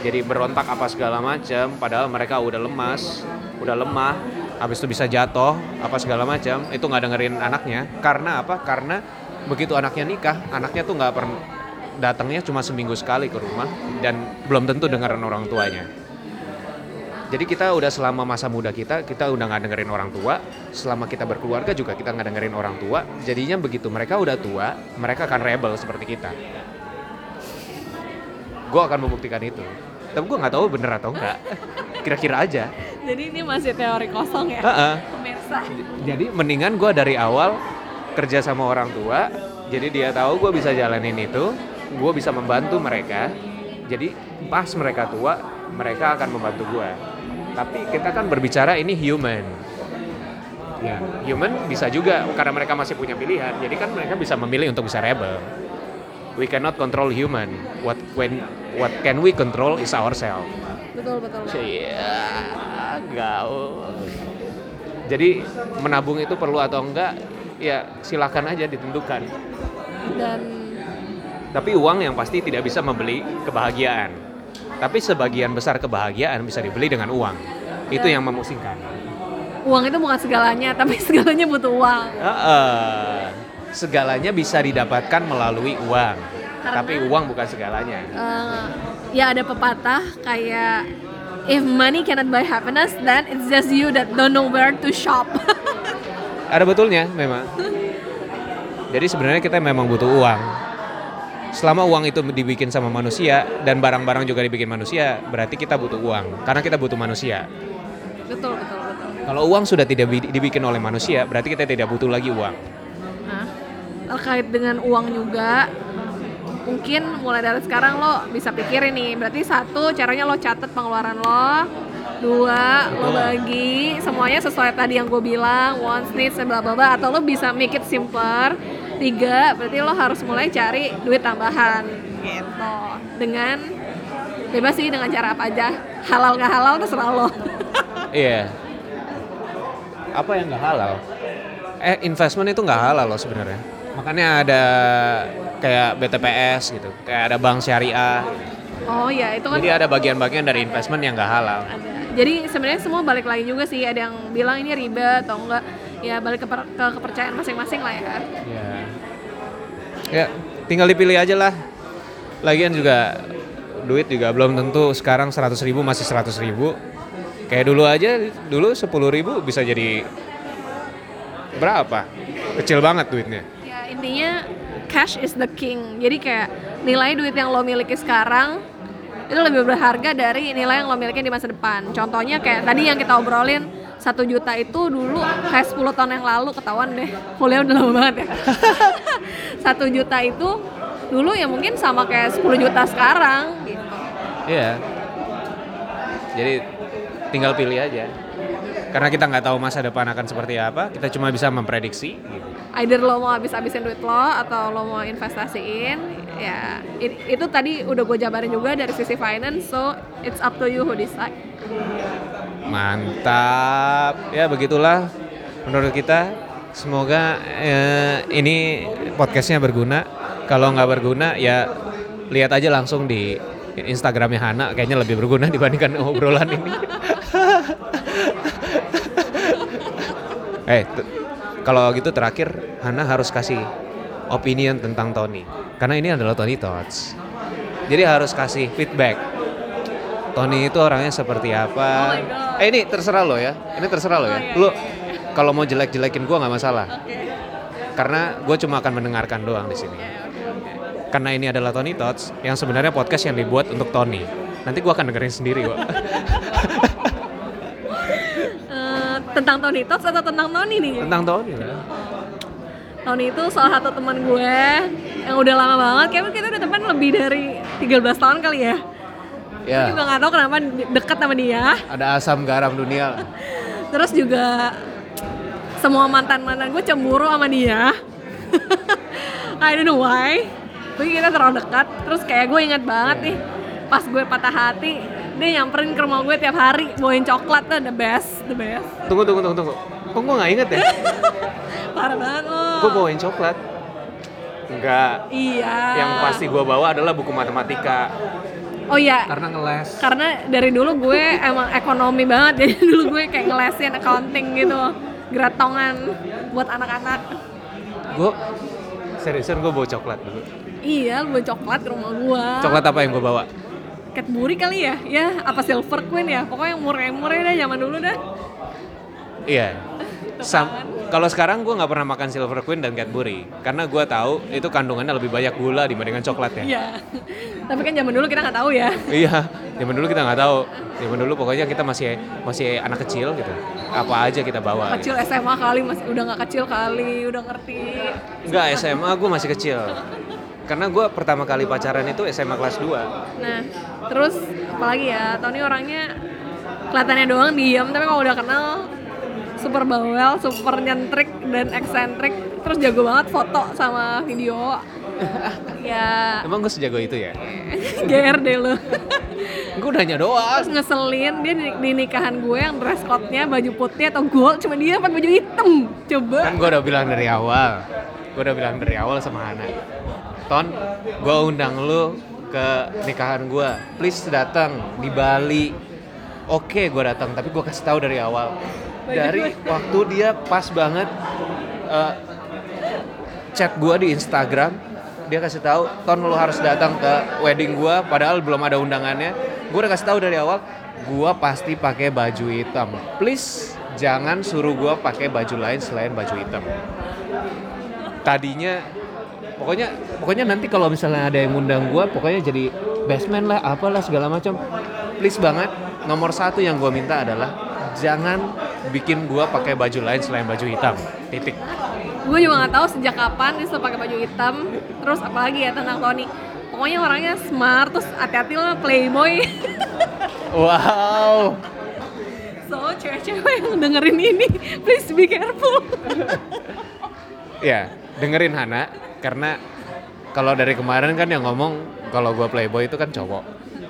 Jadi berontak apa segala macam, padahal mereka udah lemas, udah lemah, habis itu bisa jatuh, apa segala macam, itu nggak dengerin anaknya. Karena apa? Karena begitu anaknya nikah, anaknya tuh nggak pernah datangnya cuma seminggu sekali ke rumah dan belum tentu dengerin orang tuanya. Jadi kita udah selama masa muda kita, kita udah nggak dengerin orang tua. Selama kita berkeluarga juga kita nggak dengerin orang tua. Jadinya begitu mereka udah tua, mereka akan rebel seperti kita. Gue akan membuktikan itu. Tapi gue nggak tahu bener atau enggak. Kira-kira aja. Jadi ini masih teori kosong ya, Heeh. pemirsa. Jadi mendingan gue dari awal kerja sama orang tua. Jadi dia tahu gue bisa jalanin itu, gue bisa membantu mereka. Jadi pas mereka tua, mereka akan membantu gue. Tapi kita kan berbicara ini human. Ya, human bisa juga karena mereka masih punya pilihan. Jadi kan mereka bisa memilih untuk bisa rebel. We cannot control human. What when what can we control is ourselves. Betul betul. Iya, gaul. Jadi menabung itu perlu atau enggak? Ya silakan aja ditentukan. Dan Tapi uang yang pasti tidak bisa membeli kebahagiaan. Tapi sebagian besar kebahagiaan bisa dibeli dengan uang. Itu Ya. yang memusingkan. uang itu bukan segalanya, tapi segalanya butuh uang. Heeh. Segalanya bisa didapatkan melalui uang. Karena- Tapi uang bukan segalanya. Eh, ya ada pepatah kayak if money cannot buy happiness, then it's just you that don't know where to shop. Ada betulnya memang. Jadi sebenarnya kita memang butuh uang. Selama uang itu dibikin sama manusia dan barang-barang juga dibikin manusia, berarti kita butuh uang. Karena kita butuh manusia. betul betul betul. Kalau uang sudah tidak bi- dibikin oleh manusia, berarti kita tidak butuh lagi uang. Nah, terkait dengan uang juga, mungkin mulai dari sekarang lo bisa pikirin nih. Berarti satu, caranya lo catat pengeluaran lo. dua lo bagi semuanya sesuai tadi yang gue bilang wants needs bla bla bla atau lo bisa make it simpler tiga berarti lo harus mulai cari duit tambahan gitu dengan bebas sih dengan cara apa aja halal nggak halal terserah lo Iya. Apa yang nggak halal? Eh investment itu nggak halal loh sebenarnya. Makanya ada kayak BTPS gitu, kayak ada bank syariah. oh ya itu kan Jadi ada bagian-bagian dari investment yang nggak halal. ada jadi sebenarnya semua balik lagi juga sih ada yang bilang ini riba atau enggak ya balik ke, ke kepercayaan masing-masing lah ya Ya. Ya, tinggal dipilih aja lah. Lagian juga duit juga belum tentu sekarang 100 ribu masih 100 ribu. Kayak dulu aja, dulu 10 ribu bisa jadi berapa? Kecil banget duitnya. Ya intinya cash is the king. Jadi kayak nilai duit yang lo miliki sekarang itu lebih berharga dari nilai yang lo miliki di masa depan. Contohnya kayak tadi yang kita obrolin satu juta itu dulu kayak 10 tahun yang lalu ketahuan deh kuliah udah lama banget ya satu juta itu dulu ya mungkin sama kayak 10 juta sekarang gitu Iya. Jadi tinggal pilih aja. Karena kita nggak tahu masa depan akan seperti apa, kita cuma bisa memprediksi. Gitu. either lo mau habis-habisin duit lo atau lo mau investasiin ya it- itu tadi udah gue jabarin juga dari sisi finance so it's up to you who decide Mantap. Ya begitulah menurut kita. Semoga eh, ini podcastnya berguna. Kalau nggak berguna ya lihat aja langsung di Instagramnya Hana. Kayaknya lebih berguna dibandingkan obrolan ini. eh, t- kalau gitu terakhir Hana harus kasih opinion tentang Tony. Karena ini adalah Tony Thoughts. Jadi harus kasih feedback. Tony itu orangnya seperti apa? Oh eh ini terserah lo ya. Ini terserah lo ya. Oh, iya, Lo iya. kalau mau jelek-jelekin gua nggak masalah. oke Karena gue cuma akan mendengarkan doang di sini. Karena ini adalah Tony Tots yang sebenarnya podcast yang dibuat untuk Tony. Nanti gua akan dengerin sendiri kok. Eh, tentang Tony Talks atau tentang Tony nih Tentang Tony lah. Tony itu salah satu teman gue yang udah lama banget. Kayaknya kita udah teman lebih dari 13 tahun kali ya. Ya, Gue juga gak tahu kenapa deket sama dia. Ada asam garam dunia. terus juga semua mantan mantan gue cemburu sama dia. I don't know why. Tapi kita terlalu dekat. Terus kayak gue ingat banget nih pas gue patah hati dia nyamperin ke rumah gue tiap hari bawain coklat tuh the best the best. Tunggu, tunggu, tunggu, tunggu. Kok gue nggak inget ya? parah banget lo Gue bawain coklat. Enggak. iya Yang pasti gue bawa adalah buku matematika. oh iya Karena ngeles. karena dari dulu gue emang ekonomi banget jadi dulu gue kayak ngelesin accounting gitu geratongan buat anak-anak Gue seriusan gue bawa coklat dulu. iya lu bawa coklat ke rumah gue Coklat apa yang gue bawa? Cadbury kali ya ya apa Silver Queen ya pokoknya yang murah-murah dah zaman dulu dah Iya. Sam- kalau sekarang gue nggak pernah makan Silver Queen dan Cadbury karena gue tahu itu kandungannya lebih banyak gula dibandingkan coklat ya. iya tapi kan zaman dulu kita nggak tahu ya Iya, zaman dulu kita nggak tahu. Zaman dulu pokoknya kita masih masih anak kecil gitu. Apa aja kita bawa. kecil SMA kali masih udah nggak kecil kali udah ngerti Enggak, SMA gue masih kecil. Karena gue pertama kali pacaran itu SMA kelas 2. nah terus apalagi ya Tony orangnya kelihatannya doang diem tapi kalau udah kenal super bawel, super nyentrik dan eksentrik terus jago banget foto sama video ya Emang gue sejago itu ya? GR deh lo Gue nanya doang. terus ngeselin dia di, di nikahan gue yang dress code-nya baju putih atau gold cuma dia pakai baju hitam coba Kan gue udah bilang dari awal. Gue udah bilang dari awal sama Hana. Ton, gue undang lu ke nikahan gue. Please datang di Bali. Oke, gue datang. Tapi gue kasih tahu dari awal. Dari waktu dia pas banget eh, chat gue di Instagram. Dia kasih tahu, Ton lu harus datang ke wedding gue. Padahal belum ada undangannya. Gue udah kasih tahu dari awal. Gue pasti pakai baju hitam. Please jangan suruh gue pakai baju lain selain baju hitam tadinya pokoknya pokoknya nanti kalau misalnya ada yang ngundang gua pokoknya jadi best man lah apalah segala macam please banget nomor satu yang gua minta adalah jangan bikin gua pakai baju lain selain baju hitam titik gue juga nggak tahu sejak kapan dia selalu pakai baju hitam terus apalagi ya tentang Tony pokoknya orangnya smart terus hati-hati lo playboy wow So, cewek-cewek yang dengerin ini, please be careful. Ya, dengerin Hana karena kalau dari kemarin kan yang ngomong kalau gua playboy itu kan cowok.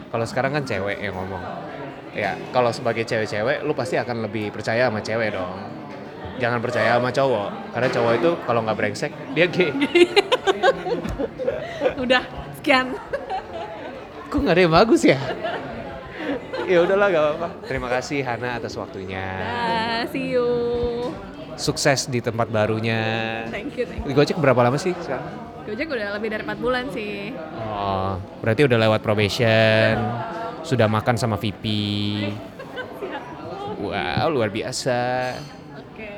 Kalau sekarang kan cewek yang ngomong. Ya, kalau sebagai cewek-cewek lu pasti akan lebih percaya sama cewek dong. Jangan percaya sama cowok, karena cowok itu kalau nggak brengsek dia gay. Udah, sekian. Kok nggak ada yang bagus ya? ya udahlah gak apa-apa. Terima kasih Hana atas waktunya. Dah, see you. Sukses di tempat barunya. Thank you, thank you. Di Gojek berapa lama sih sekarang? Gojek udah lebih dari 4 bulan sih. Oh, berarti udah lewat probation, sudah makan sama VP. Wow, luar biasa. Oke.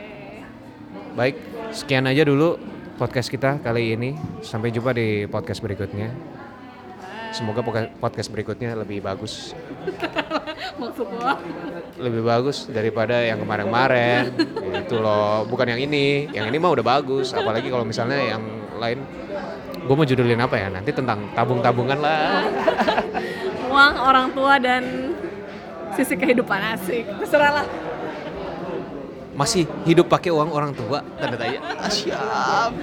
Baik, sekian aja dulu podcast kita kali ini. Sampai jumpa di podcast berikutnya. Semoga podcast berikutnya lebih bagus, lebih bagus daripada yang kemarin-kemarin. Itu loh, bukan yang ini. Yang ini mah udah bagus, apalagi kalau misalnya yang lain gue mau judulin apa ya nanti tentang tabung-tabungan lah Uang, orang tua, dan sisi kehidupan asik. Terserah lah. masih hidup pakai uang orang tua tanda tanya ah, siap